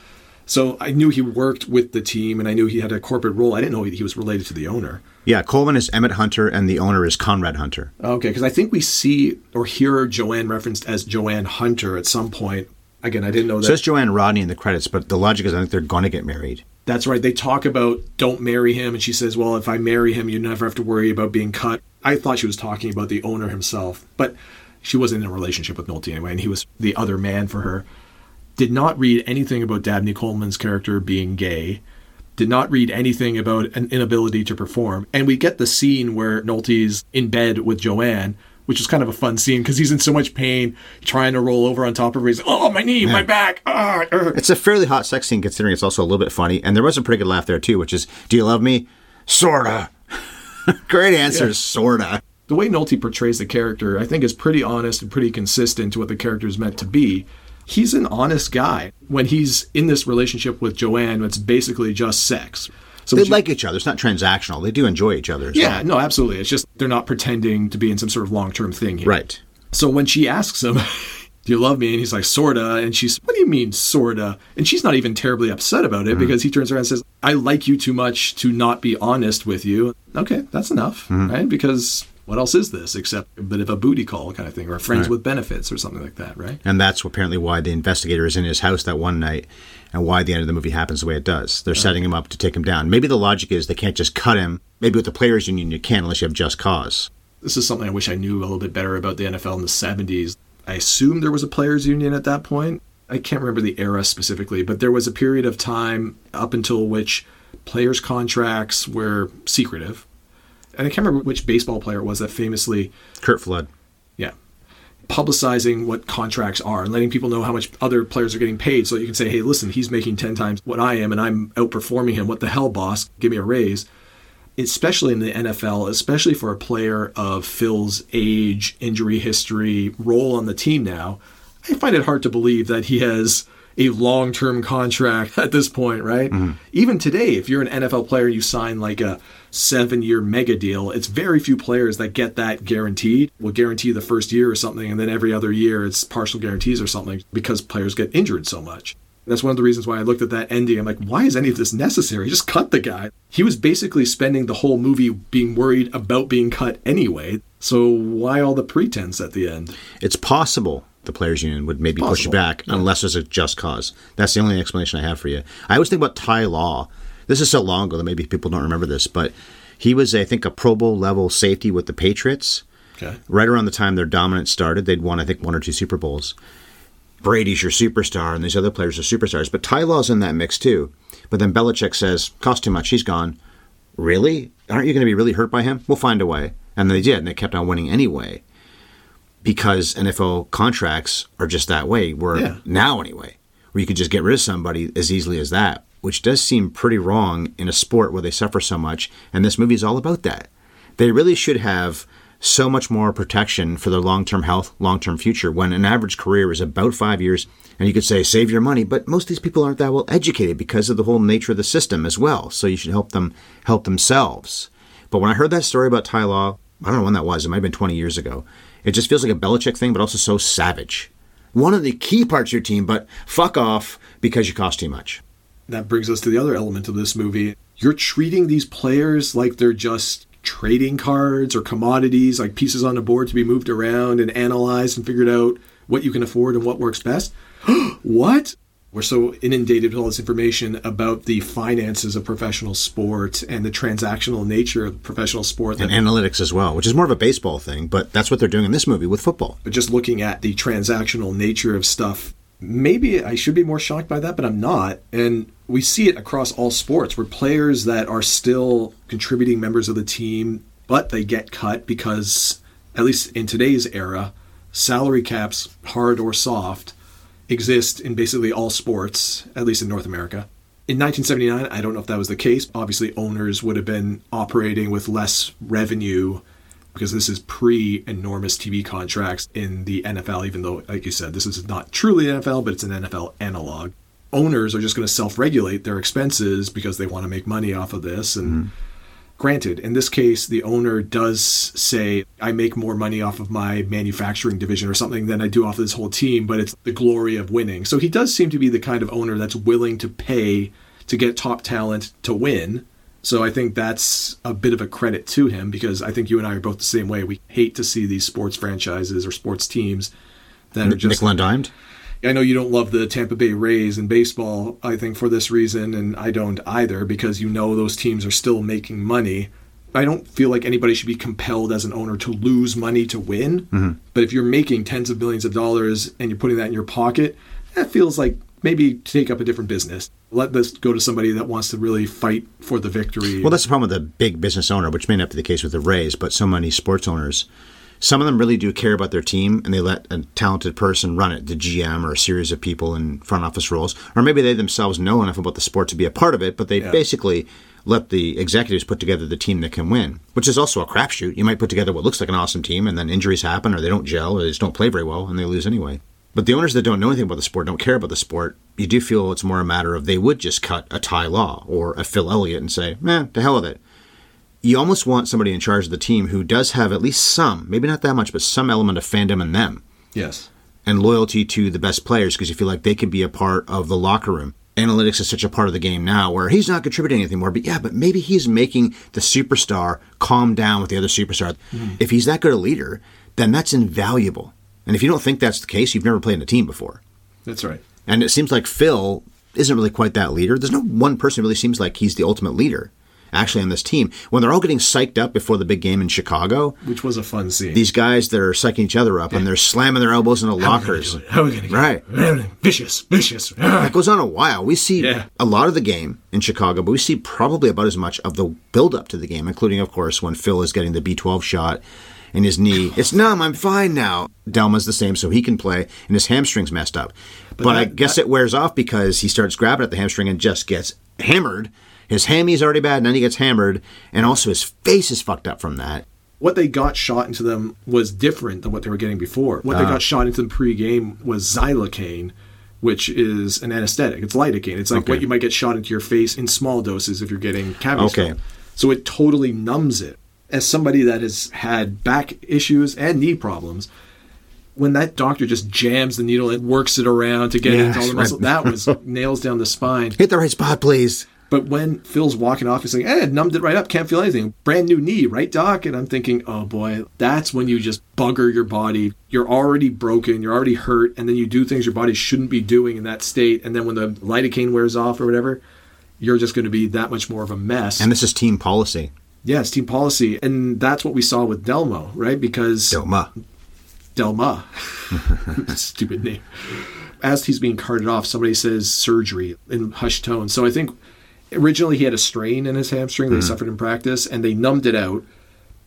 So I knew he worked with the team and I knew he had a corporate role. I didn't know he was related to the owner. Yeah, Coleman is Emmett Hunter, and the owner is Conrad Hunter. Okay, because I think we see or hear Joanne referenced as Joanne Hunter at some point. Again, I didn't know that. It says Joanne Rodney in the credits, but the logic is I think they're going to get married. That's right. They talk about don't marry him, and she says, "Well, if I marry him, you never have to worry about being cut." I thought she was talking about the owner himself, but she wasn't in a relationship with Nolte anyway, and he was the other man for her. Did not read anything about Dabney Coleman's character being gay. Did not read anything about an inability to perform. And we get the scene where Nolte's in bed with Joanne, which is kind of a fun scene because he's in so much pain, trying to roll over on top of her. He's, like, oh, my knee, my back. Ah, ah." It's a fairly hot sex scene considering it's also a little bit funny, and there was a pretty good laugh there too, which is, "Do you love me?" Sorta. Great answer, sorta. the way Nolte portrays the character, I think, is pretty honest and pretty consistent to what the character is meant to be. He's an honest guy. When he's in this relationship with Joanne, it's basically just sex. So They like each other. It's not transactional. They do enjoy each other. yeah, well. no, absolutely. It's just they're not pretending to be in some sort of long term thing here. Right. So when she asks him, Do you love me? And he's like, Sorta. And she's, What do you mean, sorta? And she's not even terribly upset about it mm-hmm. because he turns around and says, I like you too much to not be honest with you. Okay, that's enough, mm-hmm. right? Because what else is this except a bit of a booty call kind of thing or friends with benefits or something like that, right? And that's apparently why the investigator is in his house that one night and why the end of the movie happens the way it does. They're setting him up to take him down. Maybe the logic is they can't just cut him. Maybe with the players union you can unless you have just cause. This is something I wish I knew a little bit better about the NFL in the 70s. I assume there was a players' union at that point. I can't remember the era specifically, but there was a period of time up until which players' contracts were secretive. And I can't remember which baseball player it was that famously, Curt Flood. yeah, publicizing what contracts are and letting people know how much other players are getting paid so you can say, hey, listen, he's making 10 times what I am and I'm outperforming him. What the hell, boss? Give me a raise especially in the NFL, especially for a player of Phil's age, injury history, role on the team now, I find it hard to believe that he has a long term contract at this point, right? Mm-hmm. Even today, if you're an NFL player, you sign like a seven year mega deal, it's very few players that get that guaranteed. Will guarantee the first year or something, and then every other year it's partial guarantees or something because players get injured so much. That's one of the reasons why I looked at that ending. I'm like, why is any of this necessary? Just cut the guy. He was basically spending the whole movie being worried about being cut anyway. So why all the pretense at the end? It's possible the players union would maybe push back unless there's a just cause. That's the only explanation I have for you. I always think about Ty Law. This is so long ago that maybe people don't remember this, but he was, I think, a Pro Bowl level safety with the Patriots. Okay. Right around the time their dominance started, they'd won, I think, one or two Super Bowls. Brady's your superstar, and these other players are superstars. But Ty Law's in that mix too. But then Belichick says, cost too much, he's gone. Really? Aren't you going to be really hurt by him? We'll find a way. And they did, and they kept on winning anyway. Because NFL contracts are just that way. Where Yeah. now anyway, where you could just get rid of somebody as easily as that, which does seem pretty wrong in a sport where they suffer so much. And this movie is all about that. They really should have so much more protection for their long term health, long term future when an average career is about five years. And you could say save your money, but most of these people aren't that well educated because of the whole nature of the system as well. So you should help them help themselves. But when I heard that story about Ty Law, I don't know when that was, it might have been 20 years ago, it just feels like a Belichick thing, but also so savage. One of the key parts of your team, but fuck off because you cost too much. That brings us to the other element of this movie. You're treating these players like they're just trading cards or commodities, like pieces on a board to be moved around and analyzed and figured out what you can afford and what works best. what? We're so inundated with all this information about the finances of professional sport and the transactional nature of professional sport. And analytics as well, which is more of a baseball thing, but that's what they're doing in this movie with football. But just looking at the transactional nature of stuff, maybe I should be more shocked by that, but I'm not. And we see it across all sports where players that are still contributing members of the team, but they get cut because, at least in today's era, salary caps, hard or soft, exist in basically all sports, at least in North America. In 1979, I don't know if that was the case. Obviously, owners would have been operating with less revenue because this is pre enormous TV contracts in the NFL, even though, like you said, this is not truly NFL, but it's an NFL analog. Owners are just going to self regulate their expenses because they want to make money off of this. And mm-hmm. granted, in this case, the owner does say, I make more money off of my manufacturing division or something than I do off of this whole team, but it's the glory of winning. So he does seem to be the kind of owner that's willing to pay to get top talent to win so I think that's a bit of a credit to him because I think you and I are both the same way. We hate to see these sports franchises or sports teams that are just nickel and dimed. I know you don't love the Tampa Bay Rays in baseball, I think for this reason, and I don't either because you know those teams are still making money. I don't feel like anybody should be compelled as an owner to lose money to win. Mm-hmm. But if you're making tens of billions of dollars and you're putting that in your pocket, that feels like maybe take up a different business. Let this go to somebody that wants to really fight for the victory. Well, that's the problem with a big business owner, which may not be the case with the Rays, but so many sports owners. Some of them really do care about their team and they let a talented person run it, the GM or a series of people in front office roles. Or maybe they themselves know enough about the sport to be a part of it, but they yeah. basically let the executives put together the team that can win, which is also a crapshoot. You might put together what looks like an awesome team and then injuries happen or they don't gel or they just don't play very well and they lose anyway. But the owners that don't know anything about the sport, don't care about the sport, you do feel it's more a matter of they would just cut a Ty Law or a Phil Elliott and say, man, to hell with it. You almost want somebody in charge of the team who does have at least some, maybe not that much, but some element of fandom in them. Yes. And loyalty to the best players because you feel like they can be a part of the locker room. Analytics is such a part of the game now where he's not contributing anything more, but yeah, but maybe he's making the superstar calm down with the other superstar. Mm-hmm. If he's that good a leader, then that's invaluable and if you don't think that's the case, you've never played in a team before. That's right. And it seems like Phil isn't really quite that leader. There's no one person who really seems like he's the ultimate leader actually on this team. When they're all getting psyched up before the big game in Chicago, which was a fun scene. These guys that are psyching each other up yeah. and they're slamming their elbows into lockers. How are we going to? Right. Vicious, vicious. Ah. That goes on a while. We see yeah. a lot of the game in Chicago, but we see probably about as much of the build up to the game, including, of course, when Phil is getting the B12 shot in his knee. Oh. It's numb. I'm fine now. Delma's the same, so he can play, and his hamstring's messed up. But, but that, I guess that, it wears off because he starts grabbing at the hamstring and just gets hammered. His hammy's already bad, and then he gets hammered, and also his face is fucked up from that. What they got shot into them was different than what they were getting before. What uh, they got shot into them pre-game was xylocaine, which is an anesthetic. It's lidocaine. It's like okay. what you might get shot into your face in small doses if you're getting cavity Okay. So it totally numbs it as somebody that has had back issues and knee problems, when that doctor just jams the needle and works it around to get yeah, into all the muscle, right. that was nails down the spine. Hit the right spot, please. But when Phil's walking off, he's like, eh, numbed it right up, can't feel anything. Brand new knee, right, Doc? And I'm thinking, oh boy, that's when you just bugger your body. You're already broken, you're already hurt, and then you do things your body shouldn't be doing in that state. And then when the lidocaine wears off or whatever, you're just going to be that much more of a mess. And this is team policy. Yes, team policy, and that's what we saw with Delmo, right? Because Delma, Delma, stupid name. As he's being carted off, somebody says surgery in hushed tones. So I think originally he had a strain in his hamstring. They mm-hmm. suffered in practice, and they numbed it out.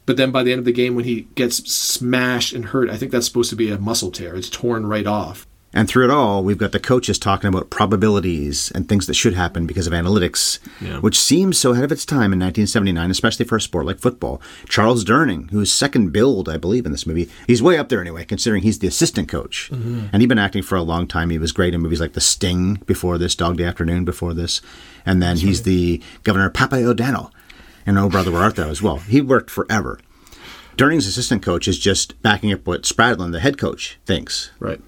But then by the end of the game, when he gets smashed and hurt, I think that's supposed to be a muscle tear. It's torn right off. And through it all, we've got the coaches talking about probabilities and things that should happen because of analytics, Yeah. which seems so ahead of its time in 1979, especially for a sport like football. Charles Durning, who's second billed, I believe, in this movie, he's way up there anyway, considering he's the assistant coach. Mm-hmm. And he'd been acting for a long time. He was great in movies like The Sting before this, Dog Day Afternoon before this. And then he's the governor Pappy O'Daniel and Oh Brother Where Art Thou as well. He worked forever. Durning's assistant coach is just backing up what Spradlin, the head coach, thinks. Right.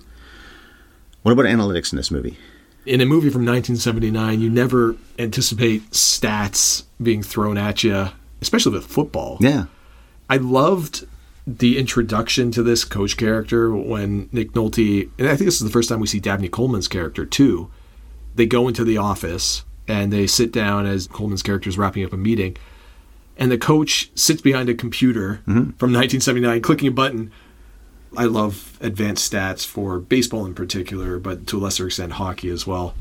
What about analytics in this movie? In a movie from 1979, you never anticipate stats being thrown at you, especially with football. Yeah. I loved the introduction to this coach character when Nick Nolte, and I think this is the first time we see Dabney Coleman's character too. They go into the office and they sit down as Coleman's character is wrapping up a meeting, and the coach sits behind a computer mm-hmm. from 1979, clicking a button. I love advanced stats for baseball in particular, but to a lesser extent hockey as well.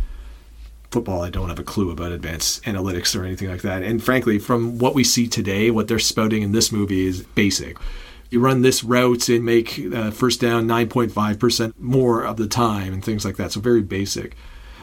Football, I don't have a clue about advanced analytics or anything like that. And frankly, from what we see today, what they're spouting in this movie is basic. You run this route and make uh, first down 9.5% more of the time and things like that. So very basic.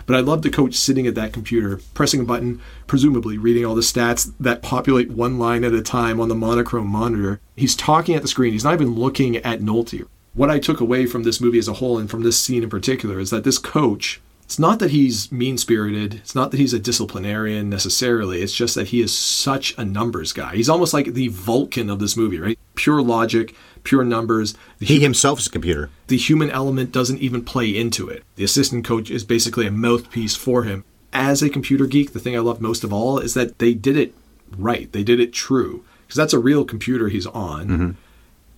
But I love the coach sitting at that computer, pressing a button, presumably reading all the stats that populate one line at a time on the monochrome monitor. He's talking at the screen. He's not even looking at Nolte. What I took away from this movie as a whole and from this scene in particular is that this coach, it's not that he's mean spirited, it's not that he's a disciplinarian necessarily, it's just that he is such a numbers guy. He's almost like the Vulcan of this movie, right? Pure logic, pure numbers. The He himself is a computer. the human element doesn't even play into it. The assistant coach is basically a mouthpiece for him. As a computer geek, the thing I love most of all is that they did it right. They did it true. Because that's a real computer he's on. Mm-hmm.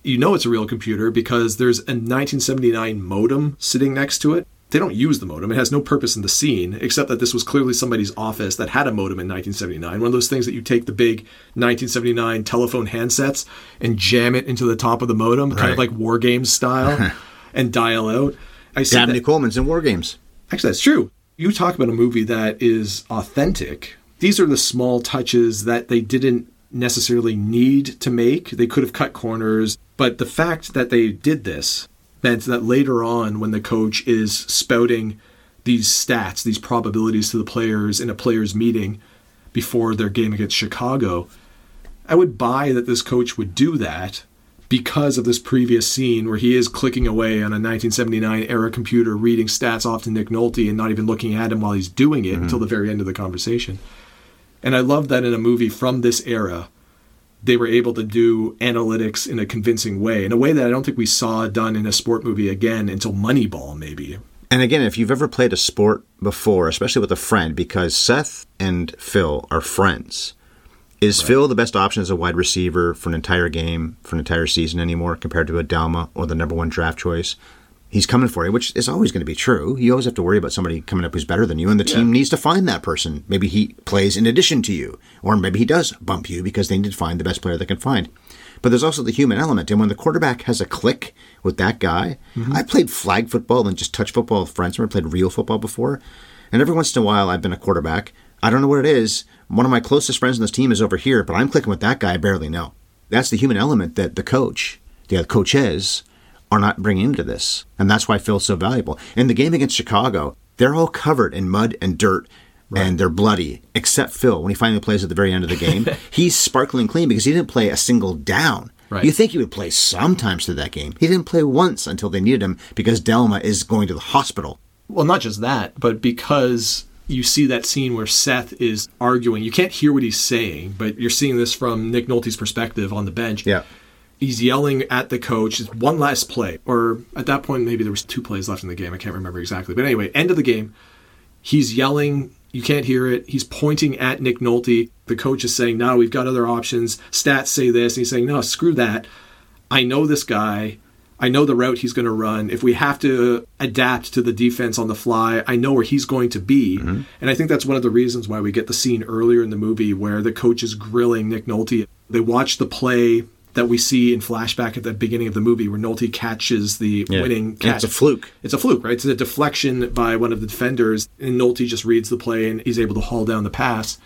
You know it's a real computer because there's a 1979 modem sitting next to it. They don't use the modem. It has no purpose in the scene, except that this was clearly somebody's office that had a modem in 1979. One of those things that you take the big 1979 telephone handsets and jam it into the top of the modem, kind of like War Games style, and dial out. I see Dabney that- Coleman's in War Games. Actually, that's true. You talk about a movie that is authentic. These are the small touches that they didn't necessarily need to make. They could have cut corners, but the fact that they did this meant that later on, when the coach is spouting these stats, these probabilities to the players in a players' meeting before their game against Chicago, I would buy that this coach would do that because of this previous scene where he is clicking away on a 1979 era computer, reading stats off to Nick Nolte and not even looking at him while he's doing it mm-hmm. until the very end of the conversation. And I love that in a movie from this era, they were able to do analytics in a convincing way, in a way that I don't think we saw done in a sport movie again until Moneyball, maybe. And again, if you've ever played a sport before, especially with a friend, because Seth and Phil are friends, is Phil the best option as a wide receiver for an entire game, for an entire season anymore, compared to a Dalma or the number one draft choice? He's coming for you, which is always going to be true. You always have to worry about somebody coming up who's better than you, and the team needs to find that person. Maybe he plays in addition to you, or maybe he does bump you because they need to find the best player they can find. But there's also the human element, and when the quarterback has a click with that guy, mm-hmm. I played flag football and just touch football with friends. I've never played real football before, and every once in a while I've been a quarterback. I don't know what it is. One of my closest friends on this team is over here, but I'm clicking with that guy I barely know. That's the human element that the coach, the coaches, are not bringing into this. And that's why Phil's so valuable. In the game against Chicago, they're all covered in mud and dirt and they're bloody, except Phil. When he finally plays at the very end of the game, he's sparkling clean because he didn't play a single down. Right. You think he would play sometimes through that game. He didn't play once until they needed him because Delma is going to the hospital. Well, not just that, but because you see that scene where Seth is arguing, you can't hear what he's saying, but you're seeing this from Nick Nolte's perspective on the bench. Yeah. He's yelling at the coach. It's one last play, or at that point maybe there was two plays left in the game. I can't remember exactly, but anyway, end of the game. He's yelling. You can't hear it. He's pointing at Nick Nolte. The coach is saying, "No, we've got other options. Stats say this." And he's saying, "No, screw that. I know this guy. I know the route he's going to run. If we have to adapt to the defense on the fly, I know where he's going to be. Mm-hmm. And I think that's one of the reasons why we get the scene earlier in the movie where the coach is grilling Nick Nolte. They watch the play that we see in flashback at the beginning of the movie where Nolte catches the winning And catch. it's a fluke. It's a fluke, right? It's a deflection by one of the defenders, and Nolte just reads the play and he's able to haul down the pass.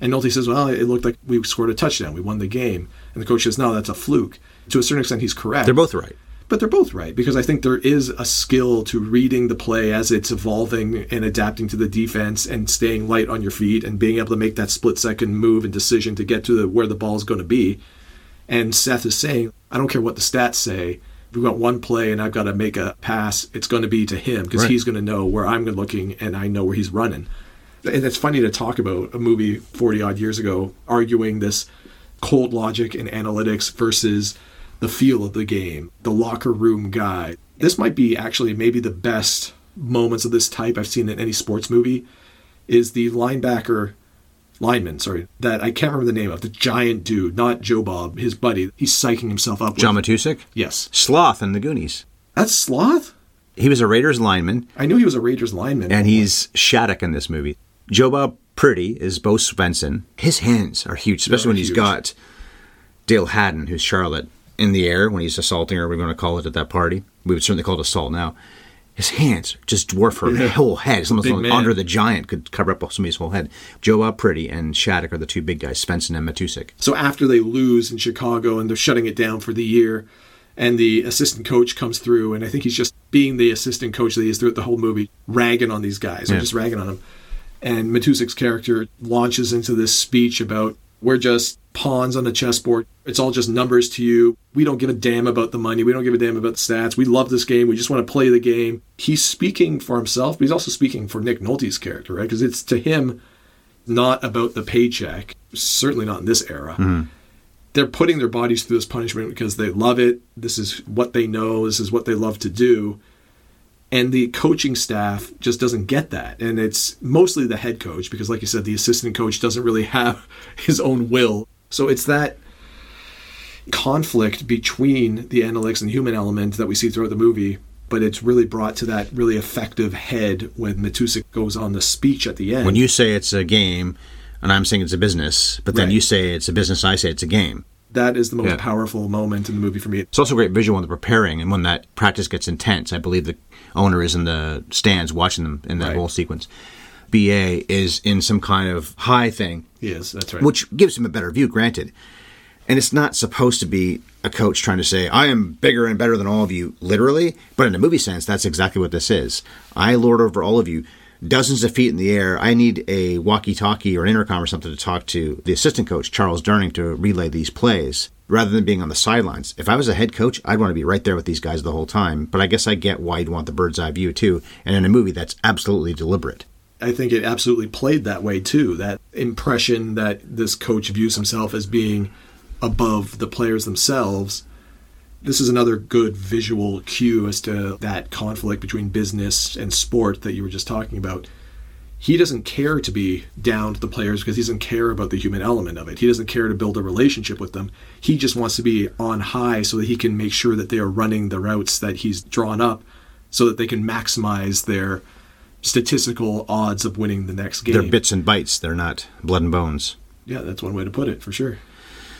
And Nolte says, "Well, it looked like we scored a touchdown. We won the game." And the coach says, "No, that's a fluke." To a certain extent, he's correct. They're both right. But they're both right because I think there is a skill to reading the play as it's evolving and adapting to the defense and staying light on your feet and being able to make that split second move and decision to get to the, where the ball is going to be. And Seth is saying, I don't care what the stats say. We've got one play and I've got to make a pass. It's going to be to him because Right. he's going to know where I'm looking and I know where he's running. And it's funny to talk about a movie 40 odd years ago arguing this cold logic and analytics versus the feel of the game, the locker room guy. This might be actually maybe the best moments of this type I've seen in any sports movie is the linebacker lineman, sorry, that I can't remember the name of, the giant dude, not Joe Bob, his buddy. He's psyching himself up. John with, Matuszak? Yes. Sloth in the Goonies. That's Sloth? He was a Raiders lineman, I knew he was a Raiders lineman. and he's Shaddock in this movie. Joe Bob Pretty is Bo Svenson. His hands are huge, especially They're when he's huge. got Dayle Haddon, who's Charlotte, in the air when he's assaulting her. We're going to call it at that party. We would certainly call it assault now. His hands just dwarf her Yeah. whole head. It's almost Big like man. Andre the Giant could cover up somebody's whole head. Joe Pretty and Shaddock are the two big guys, Svenson and Matuszak. So after they lose in Chicago and they're shutting it down for the year, and the assistant coach comes through, and I think he's just being the assistant coach that he is throughout the whole movie, ragging on these guys, or just ragging on them. And Matuszak's character launches into this speech about we're just pawns on the chessboard. It's all just numbers to you. We don't give a damn about the money. We don't give a damn about the stats. We love this game. We just want to play the game. He's speaking for himself, but he's also speaking for Nick Nolte's character, right? Because it's to him not about the paycheck. Certainly not in this era mm-hmm. they're putting their bodies through this punishment because they love it. This is what they know. This is what they love to do. And the coaching staff just doesn't get that. And it's mostly the head coach because, like you said, the assistant coach doesn't really have his own will. So it's that conflict between the analytics and human element that we see throughout the movie. But it's really brought to that really effective head when Matuszak goes on the speech at the end. When you say it's a game, and I'm saying it's a business, but then Right. you say it's a business, and I say it's a game. that is the most Yeah. powerful moment in the movie for me. It's also a great visual when they're preparing, and when that practice gets intense. I believe the owner is in the stands watching them in that Right. whole sequence. BA is in some kind of high thing, Yes, that's right. which gives him a better view, granted. And it's not supposed to be a coach trying to say, I am bigger and better than all of you, literally. But in a movie sense, that's exactly what this is. I lord over all of you. Dozens of feet in the air. I need a walkie talkie or an intercom or something to talk to the assistant coach, Charles Durning, to relay these plays rather than being on the sidelines. If I was a head coach, I'd want to be right there with these guys the whole time. But I guess I get why you'd want the bird's eye view too. And in a movie, that's absolutely deliberate. I think it absolutely played that way too. That impression that this coach views himself as being above the players themselves. This is another good visual cue as to that conflict between business and sport that you were just talking about. He doesn't care to be down to the players because he doesn't care about the human element of it. He doesn't care to build a relationship with them. He just wants to be on high so that he can make sure that they are running the routes that he's drawn up so that they can maximize their statistical odds of winning the next game. They're bits and bytes, they're not blood and bones. Yeah, that's one way to put it for sure.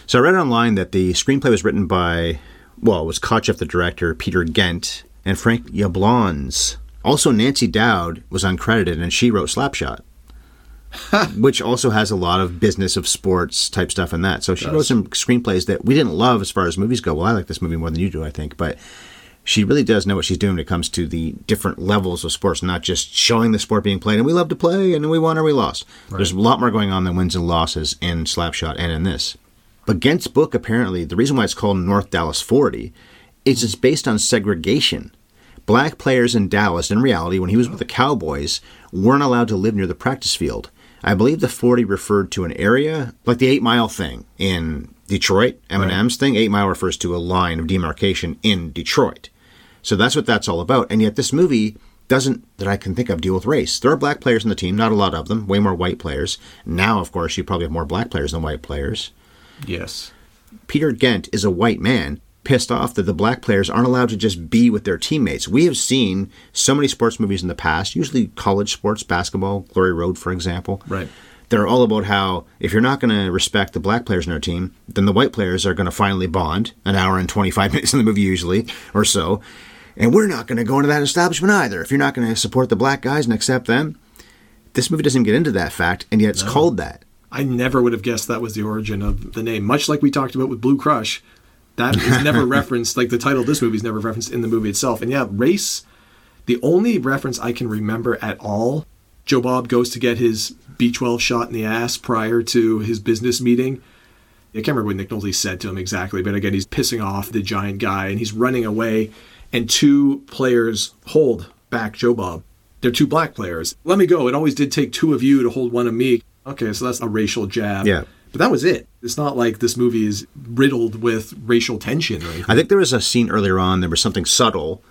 So I read online that the screenplay was written by, well, it was Kotcheff, the director, Peter Gent, and Frank Yablans. Also, Nancy Dowd was uncredited, and she wrote Slapshot, which also has a lot of business of sports type stuff in that. So she wrote some screenplays that we didn't love as far as movies go. Well, I like this movie more than you do, I think, but she really does know what she's doing when it comes to the different levels of sports, not just showing the sport being played and we love to play and we won or we lost. There's a lot more going on than wins and losses in Slapshot and in this. But Gent's book, apparently, the reason why it's called North Dallas 40 is it's based on segregation. Black players in Dallas, in reality, when he was with the Cowboys, weren't allowed to live near the practice field. I believe the 40 referred to an area like the Eight Mile thing in Detroit, Eminem's thing. Eight Mile refers to a line of demarcation in Detroit. So that's what that's all about. And yet this movie doesn't, that I can think of, deal with race. There are black players in the team, not a lot of them, way more white players. Now, of course, you probably have more black players than white players. Yes. Peter Gent is a white man pissed off that the black players aren't allowed to just be with their teammates. We have seen so many sports movies in the past, usually college sports, basketball, Glory Road, for example. Right. They're all about how if you're not going to respect the black players in our team, then the white players are going to finally bond an hour and 25 minutes in the movie, usually, or so. And we're not going to go into that establishment either. If you're not going to support the black guys and accept them, this movie doesn't get into that fact, and yet it's called that. I never would have guessed that was the origin of the name. Much like we talked about with Blue Crush, That is never referenced. Like the title of this movie is never referenced in the movie itself. And yeah, race. The only reference I can remember at all, Joe Bob goes to get his B12 shot in the ass prior to his business meeting. I can't remember what Nick Nolte said to him exactly, but again, he's pissing off the giant guy and he's running away. And two players hold back Joe Bob. They're two black players. Let me go. It always did take two of you to hold one of me. Okay, so that's a racial jab. Yeah. But that was it. It's not like this movie is riddled with racial tension. I think there was a scene earlier on. There was something subtle.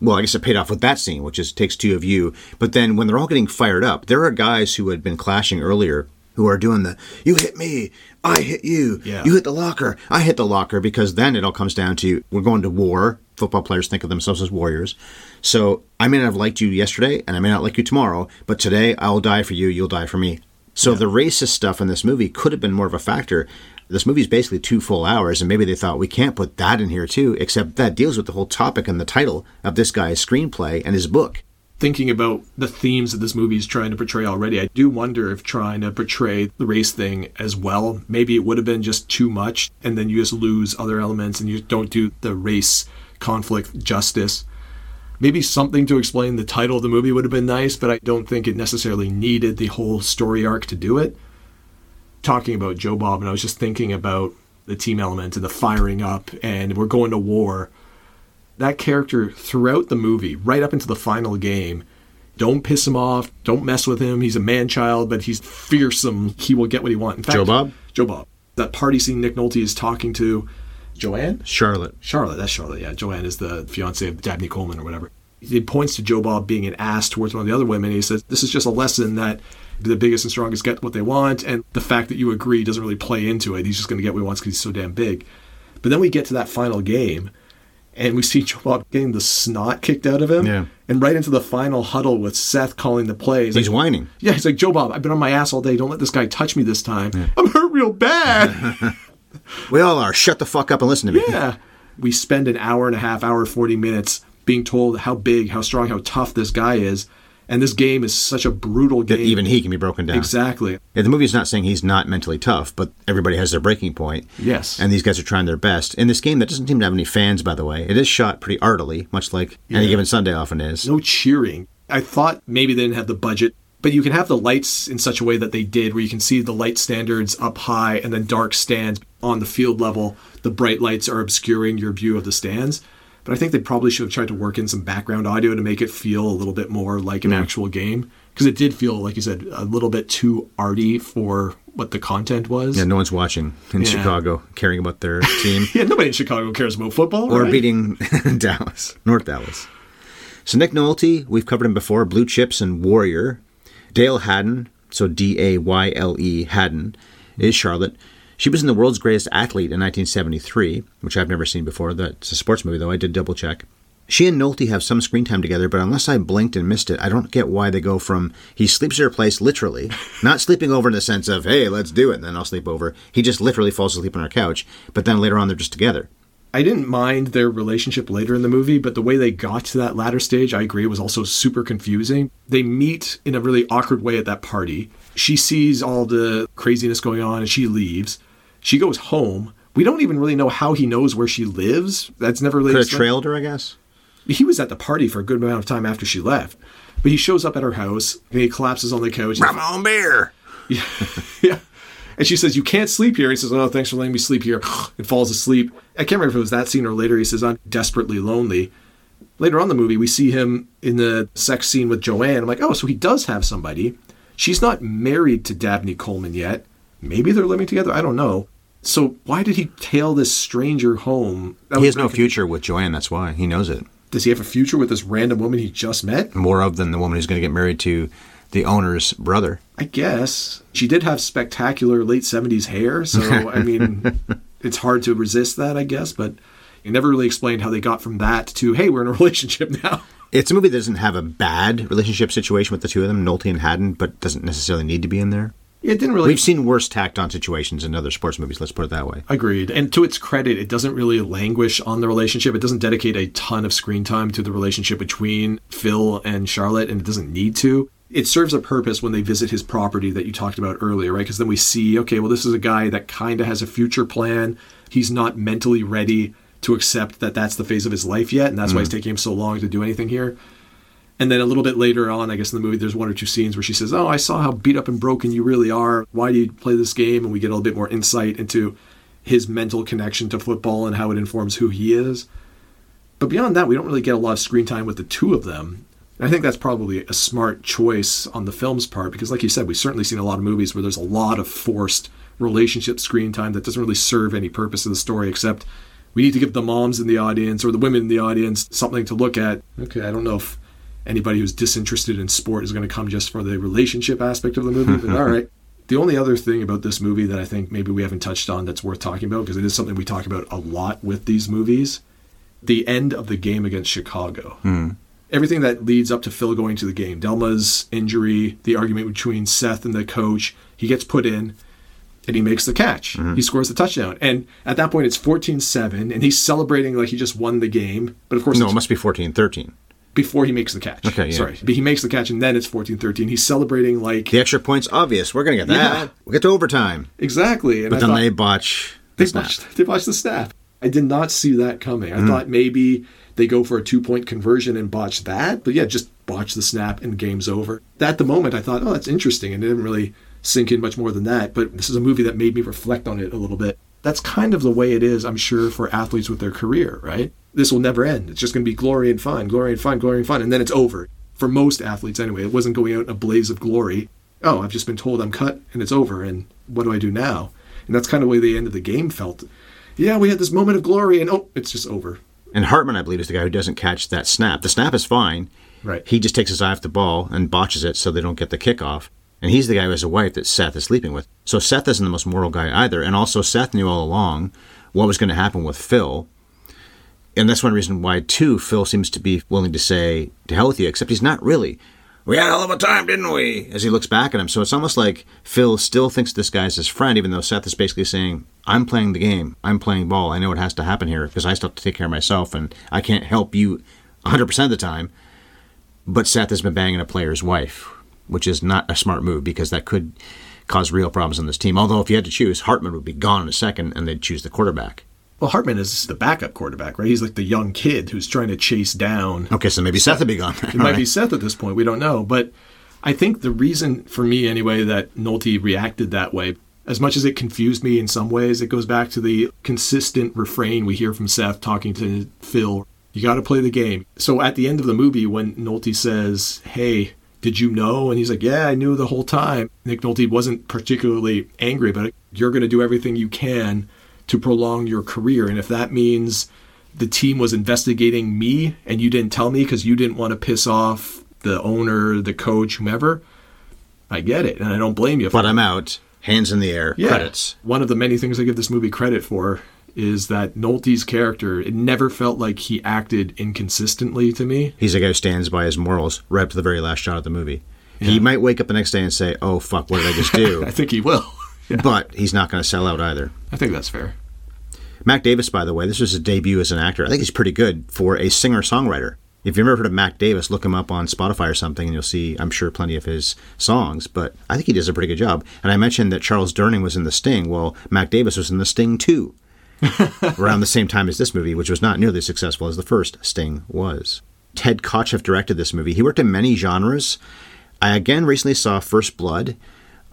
Well, I guess it paid off with that scene, which is takes two of you. But then when they're all getting fired up, there are guys who had been clashing earlier who are doing the "you hit me, I hit you, Yeah. you hit the locker, I hit the locker," because then it all comes down to we're going to war. Football players think of themselves as warriors. So I may not have liked you yesterday, and I may not like you tomorrow, but today I'll die for you, you'll die for me. So the racist stuff in this movie could have been more of a factor. This movie is basically two full hours, and maybe they thought we can't put that in here too, except that deals with the whole topic and the title of this guy's screenplay and his book. Thinking about the themes that this movie is trying to portray already, I do wonder if trying to portray the race thing as well, maybe it would have been just too much, and then you just lose other elements and you don't do the race conflict justice. Maybe something to explain the title of the movie would have been nice, but I don't think it necessarily needed the whole story arc to do it. Talking about Joe Bob, and I was just thinking about the team element and the firing up, and we're going to war that character throughout the movie, right up into the final game. Don't piss him off. Don't mess with him. He's a man child, but he's fearsome. He will get what he wants. In fact, Joe Bob? Joe Bob. That party scene Nick Nolte is talking to Joanne? Charlotte. Charlotte. That's Charlotte. Yeah. Joanne is the fiance of Dabney Coleman or whatever. He points to Joe Bob being an ass towards one of the other women. He says, This is just a lesson that the biggest and strongest get what they want. And the fact that you agree doesn't really play into it. He's just going to get what he wants because he's so damn big. But then we get to that final game and we see Joe Bob getting the snot kicked out of him. Yeah. And right into the final huddle with Seth calling the plays. He's like, whining. yeah, he's like, Joe Bob, I've been on my ass all day. Don't let this guy touch me this time. I'm hurt real bad. We all are. Shut the fuck up and listen to me. yeah. We spend an hour and a half, hour, 40 minutes being told how big, how strong, how tough this guy is. And this game is such a brutal That game. even he can be broken down. Exactly. Yeah, the movie's not saying he's not mentally tough, but everybody has their breaking point. Yes. And these guys are trying their best. In this game that doesn't seem to have any fans, by the way, it is shot pretty artily, much like any given Sunday often is. no cheering. I thought maybe they didn't have the budget, but you can have the lights in such a way that they did, where you can see the light standards up high and then dark stands on the field level. The bright lights are obscuring your view of the stands. But I think they probably should have tried to work in some background audio to make it feel a little bit more like an actual game. Because it did feel, like you said, a little bit too arty for what the content was. Yeah, no one's watching in Yeah. Chicago caring about their team Yeah, nobody in Chicago cares about football. or right? beating Dallas, North Dallas. So Nick Nolte, we've covered him before, Blue Chips and Warrior. Dayle Haddon, so D A Y L E Haddon, is Charlotte. She was in The World's Greatest Athlete in 1973, which I've never seen before. That's a sports movie, though. I did double check. She and Nolte have some screen time together, but unless I blinked and missed it, I don't get why they go from he sleeps at her place literally, not sleeping over in the sense of, hey, let's do it, and then I'll sleep over. He just literally falls asleep on her couch, but then later on they're just together. I didn't mind their relationship later in the movie, but the way they got to that latter stage, I agree, was also super confusing. They meet in a really awkward way at that party. She sees all the craziness going on and she leaves. She goes home. We don't even really know how he knows where she lives. That's never really Could have trailed her, I guess. He was at the party for a good amount of time after she left. But he shows up at her house and he collapses on the couch. on beer. yeah. And she says, You can't sleep here. He says, Oh, thanks for letting me sleep here. And falls asleep. I can't remember if it was that scene or later. He says, I'm desperately lonely. Later on in the movie, we see him in the sex scene with Joanne. I'm like, Oh, so he does have somebody. She's not married to Dabney Coleman yet. Maybe they're living together. I don't know. So why did he tail this stranger home? That He has no future with Joanne, that's why. He knows it. Does he have a future with this random woman he just met? More of than the woman who's going to get married to the owner's brother. I guess she did have spectacular late seventies hair, so I mean, it's hard to resist that, I guess. But you never really explained how they got from that to hey, we're in a relationship now. It's a movie that doesn't have a bad relationship situation with the two of them, Nolte and Haddon, but doesn't necessarily need to be in there. It didn't really. We've seen worse tacked on situations in other sports movies, let's put it that way. Agreed. And to its credit, it doesn't really languish on the relationship. It doesn't dedicate a ton of screen time to the relationship between Phil and Charlotte, and it doesn't need to. it serves a purpose when they visit his property that you talked about earlier, right? Because then we see, okay, well, this is a guy that kind of has a future plan. He's not mentally ready to accept that that's the phase of his life yet, and that's why mm. it's taking him so long to do anything here. And then a little bit later on, I guess in the movie, there's one or two scenes where she says, "Oh, I saw how beat up and broken you really are. Why do you play this game?" And we get a little bit more insight into his mental connection to football and how it informs who he is. But beyond that, we don't really get a lot of screen time with the two of them. And I think that's probably a smart choice on the film's part because, like you said, we've certainly seen a lot of movies where there's a lot of forced relationship screen time that doesn't really serve any purpose of the story except we need to give the moms in the audience or the women in the audience something to look at. Okay, I don't know if anybody who's disinterested in sport is going to come just for the relationship aspect of the movie, but all right. The only other thing about this movie that I think maybe we haven't touched on that's worth talking about, because it is something we talk about a lot with these movies, the end of the game against Chicago. Hmm. Everything that leads up to Phil going to the game, Delma's injury, the argument between Seth and the coach, he gets put in and he makes the catch. Mm-hmm. He scores the touchdown. And at that point, it's 14 7, and he's celebrating like he just won the game. But of course, No, it must be 14 13. Before he makes the catch. Okay, yeah. Sorry. But he makes the catch, and then it's 14 13. He's celebrating like. The extra point's obvious. We're going to get that. Yeah. We'll get to overtime. Exactly. And But I then thought- they botch They the snap. botched, they botched the snap. I did not see that coming. I mm. thought maybe they go for a two point conversion and botch that. But yeah, just botch the snap and game's over. At the moment, I thought, oh, that's interesting. And it didn't really sink in much more than that. But this is a movie that made me reflect on it a little bit. That's kind of the way it is, I'm sure, for athletes with their career, right? This will never end. It's just going to be glory and fun, glory and fun, glory and fun. And then it's over. For most athletes, anyway, it wasn't going out in a blaze of glory. Oh, I've just been told I'm cut and it's over. And what do I do now? And that's kind of the way the end of the game felt. Yeah, we had this moment of glory, and oh, it's just over. And Hartman, I believe, is the guy who doesn't catch that snap. The snap is fine. Right. He just takes his eye off the ball and botches it so they don't get the kickoff. And he's the guy who has a wife that Seth is sleeping with. So Seth isn't the most moral guy either. And also, Seth knew all along what was going to happen with Phil. And that's one reason why, too, Phil seems to be willing to say, to hell with you, except he's not really. We had a hell of a time, didn't we? As he looks back at him. So it's almost like Phil still thinks this guy's his friend, even though Seth is basically saying, I'm playing the game. I'm playing ball. I know it has to happen here because I still have to take care of myself and I can't help you 100% of the time. But Seth has been banging a player's wife, which is not a smart move because that could cause real problems on this team. Although, if you had to choose, Hartman would be gone in a second and they'd choose the quarterback. Well, Hartman is the backup quarterback, right? He's like the young kid who's trying to chase down. Okay, so maybe Seth would be gone. It might be Seth at this point. We don't know. But I think the reason for me, anyway, that Nolte reacted that way, as much as it confused me in some ways, it goes back to the consistent refrain we hear from Seth talking to Phil. You got to play the game. So at the end of the movie, when Nolte says, Hey, did you know? And he's like, Yeah, I knew the whole time. Nick Nolte wasn't particularly angry but. You're going to do everything you can to prolong your career. And if that means the team was investigating me and you didn't tell me because you didn't want to piss off the owner, the coach, whomever, I get it. And I don't blame you. For But I'm out, hands in the air, yeah. credits. One of the many things I give this movie credit for is that Nolte's character, it never felt like he acted inconsistently to me. He's a guy who stands by his morals right up to the very last shot of the movie. He might wake up the next day and say, "Oh fuck, what did I just do?" I think he will. But he's not going to sell out either. I think that's fair. Mac Davis, by the way, this was his debut as an actor. I think he's pretty good for a singer songwriter. If you've ever heard of Mac Davis, look him up on Spotify or something, and you'll see, I'm sure, plenty of his songs. But I think he does a pretty good job. And I mentioned that Charles Durning was in The Sting. Well, Mac Davis was in The Sting too, around the same time as this movie, which was not nearly as successful as the first Sting was. Ted Kotcheff directed this movie. He worked in many genres. I again recently saw First Blood.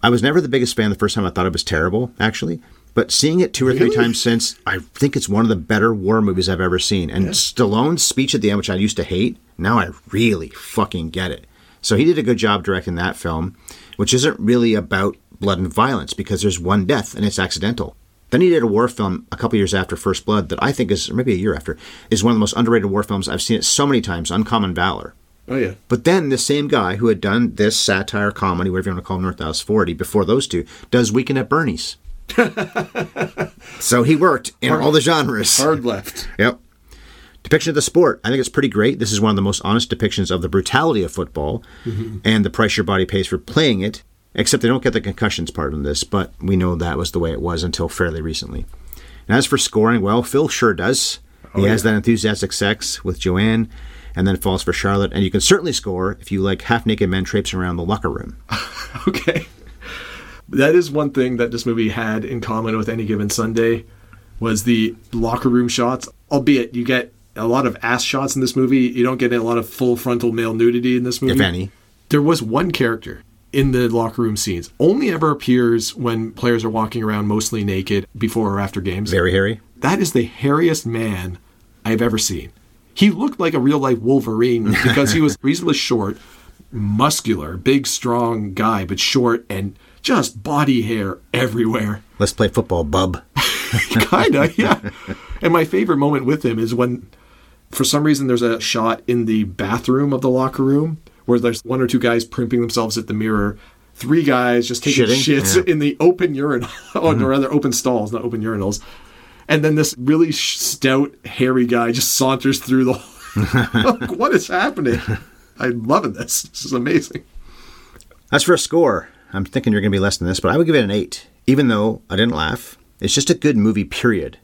I was never the biggest fan the first time. I thought it was terrible, actually. But seeing it two or three times since, I think it's one of the better war movies I've ever seen. And Stallone's speech at the end, which I used to hate, now I really fucking get it. So he did a good job directing that film, which isn't really about blood and violence because there's one death and it's accidental. Then he did a war film a couple years after First Blood that I think is, or maybe a year after, is one of the most underrated war films. I've seen it so many times, Uncommon Valor. Oh, yeah. But then the same guy who had done this satire comedy, whatever you want to call North House 40, before those two, does Weekend at Bernie's. so he worked in all the genres. Hard left. Yep. Depiction of the sport. I think it's pretty great. This is one of the most honest depictions of the brutality of football mm-hmm. and the price your body pays for playing it, except they don't get the concussions part in this, but we know that was the way it was until fairly recently. And as for scoring, well, Phil sure does. He oh, has that enthusiastic sex with Joanne. And then falls for Charlotte. And you can certainly score if you like half naked men traipsing around the locker room. Okay. That is one thing that this movie had in common with any given Sunday was the locker room shots. Albeit you get a lot of ass shots in this movie. You don't get a lot of full frontal male nudity in this movie. If any. There was one character in the locker room scenes. Only ever appears when players are walking around mostly naked before or after games. Very hairy. That is the hairiest man I've ever seen. He looked like a real life Wolverine because he was reasonably short, muscular, big, strong guy, but short and just body hair everywhere. Let's play football, bub. Kinda, yeah. And my favorite moment with him is when, for some reason, there's a shot in the bathroom of the locker room where there's one or two guys primping themselves at the mirror. Three guys just taking Shitting? shits Yeah. in the open urinal, or mm-hmm. rather open stalls, not open urinals. And then this really stout, hairy guy just saunters through the. like, what is happening? I'm loving this. This is amazing. As for a score, I'm thinking you're going to be less than this, but I would give it an 8. Even though I didn't laugh, it's just a good movie, period.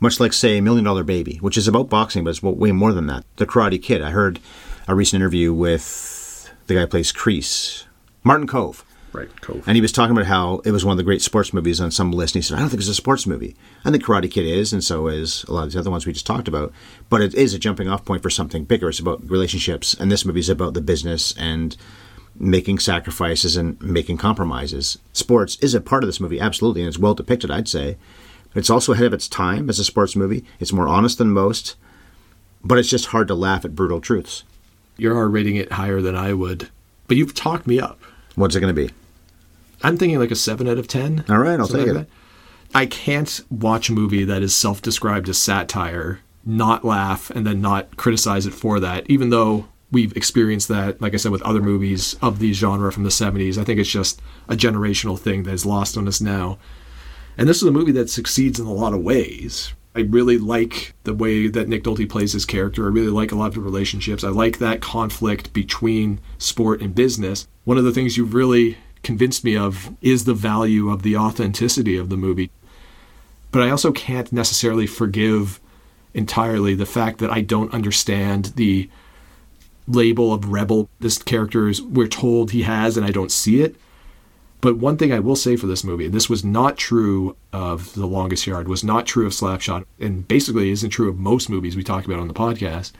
Much like, say, Million Dollar Baby, which is about boxing, but it's way more than that. The Karate Kid. I heard a recent interview with the guy who plays Kreese, Martin Kove. Right, Kove. And he was talking about how it was one of the great sports movies on some list. And he said, I don't think it's a sports movie. I think Karate Kid is, and so is a lot of the other ones we just talked about. But it is a jumping off point for something bigger. It's about relationships. And this movie is about the business and making sacrifices and making compromises. Sports is a part of this movie, absolutely, and it's well depicted, I'd say. But it's also ahead of its time as a sports movie. It's more honest than most, but it's just hard to laugh at brutal truths. You're rating it higher than I would, but you've talked me up. What's it going to be? I'm thinking like a seven out of ten. All right, I'll take like it. that. I can't watch a movie that is self-described as satire, not laugh, and then not criticize it for that. Even though we've experienced that, like I said, with other movies of the genre from the '70s. I think it's just a generational thing that is lost on us now. And this is a movie that succeeds in a lot of ways. I really like the way that Nick Nolte plays his character. I really like a lot of the relationships. I like that conflict between sport and business. One of the things you've really convinced me of is the value of the authenticity of the movie. But I also can't necessarily forgive entirely the fact that I don't understand the label of rebel this character is we're told he has and I don't see it. But one thing I will say for this movie, and this was not true of The Longest Yard, was not true of Slapshot, and basically isn't true of most movies we talk about on the podcast,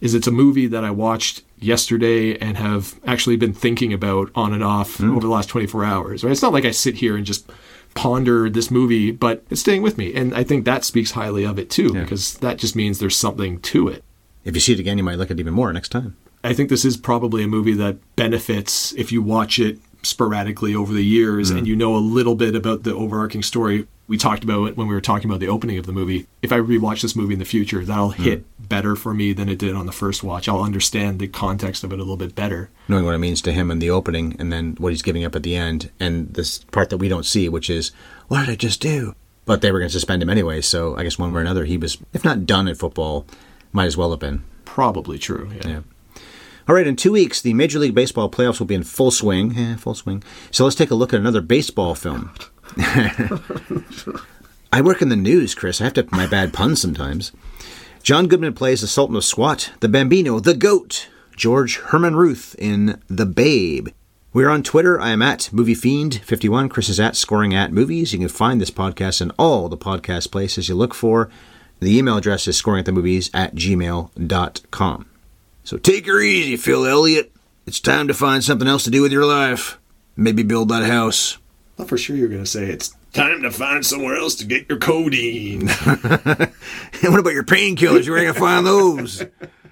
is it's a movie that I watched yesterday and have actually been thinking about on and off hmm. over the last 24 hours. Right? It's not like I sit here and just ponder this movie, but it's staying with me. And I think that speaks highly of it too, because that just means there's something to it. If you see it again, you might like it even more next time. I think this is probably a movie that benefits if you watch it sporadically over the years hmm. and you know a little bit about the overarching story. We talked about it when we were talking about the opening of the movie. If I rewatch this movie in the future, that'll hit better for me than it did on the first watch. I'll understand the context of it a little bit better. knowing what it means to him in the opening and then what he's giving up at the end and this part that we don't see which is what did i just do but they were going to suspend him anyway so i guess one way or another he was if not done at football might as well have been Probably true. Yeah. yeah all right in two weeks the major league baseball playoffs will be in full swing eh, full swing so let's take a look at another baseball film i work in the news chris i have to my bad puns sometimes John Goodman plays the Sultan of Swat, the Bambino, the Goat, George Herman Ruth in The Babe. We're on Twitter. I am at MovieFiend51. Chris is at Scoring at Movies. You can find this podcast in all the podcast places you look for. The email address is scoringatthemovies at gmail.com. So take her easy, Phil Elliott. It's time to find something else to do with your life. Maybe build that house. Thought for sure you were going to say it's time to find somewhere else to get your codeine. And what about your painkillers? Where are you going to find those?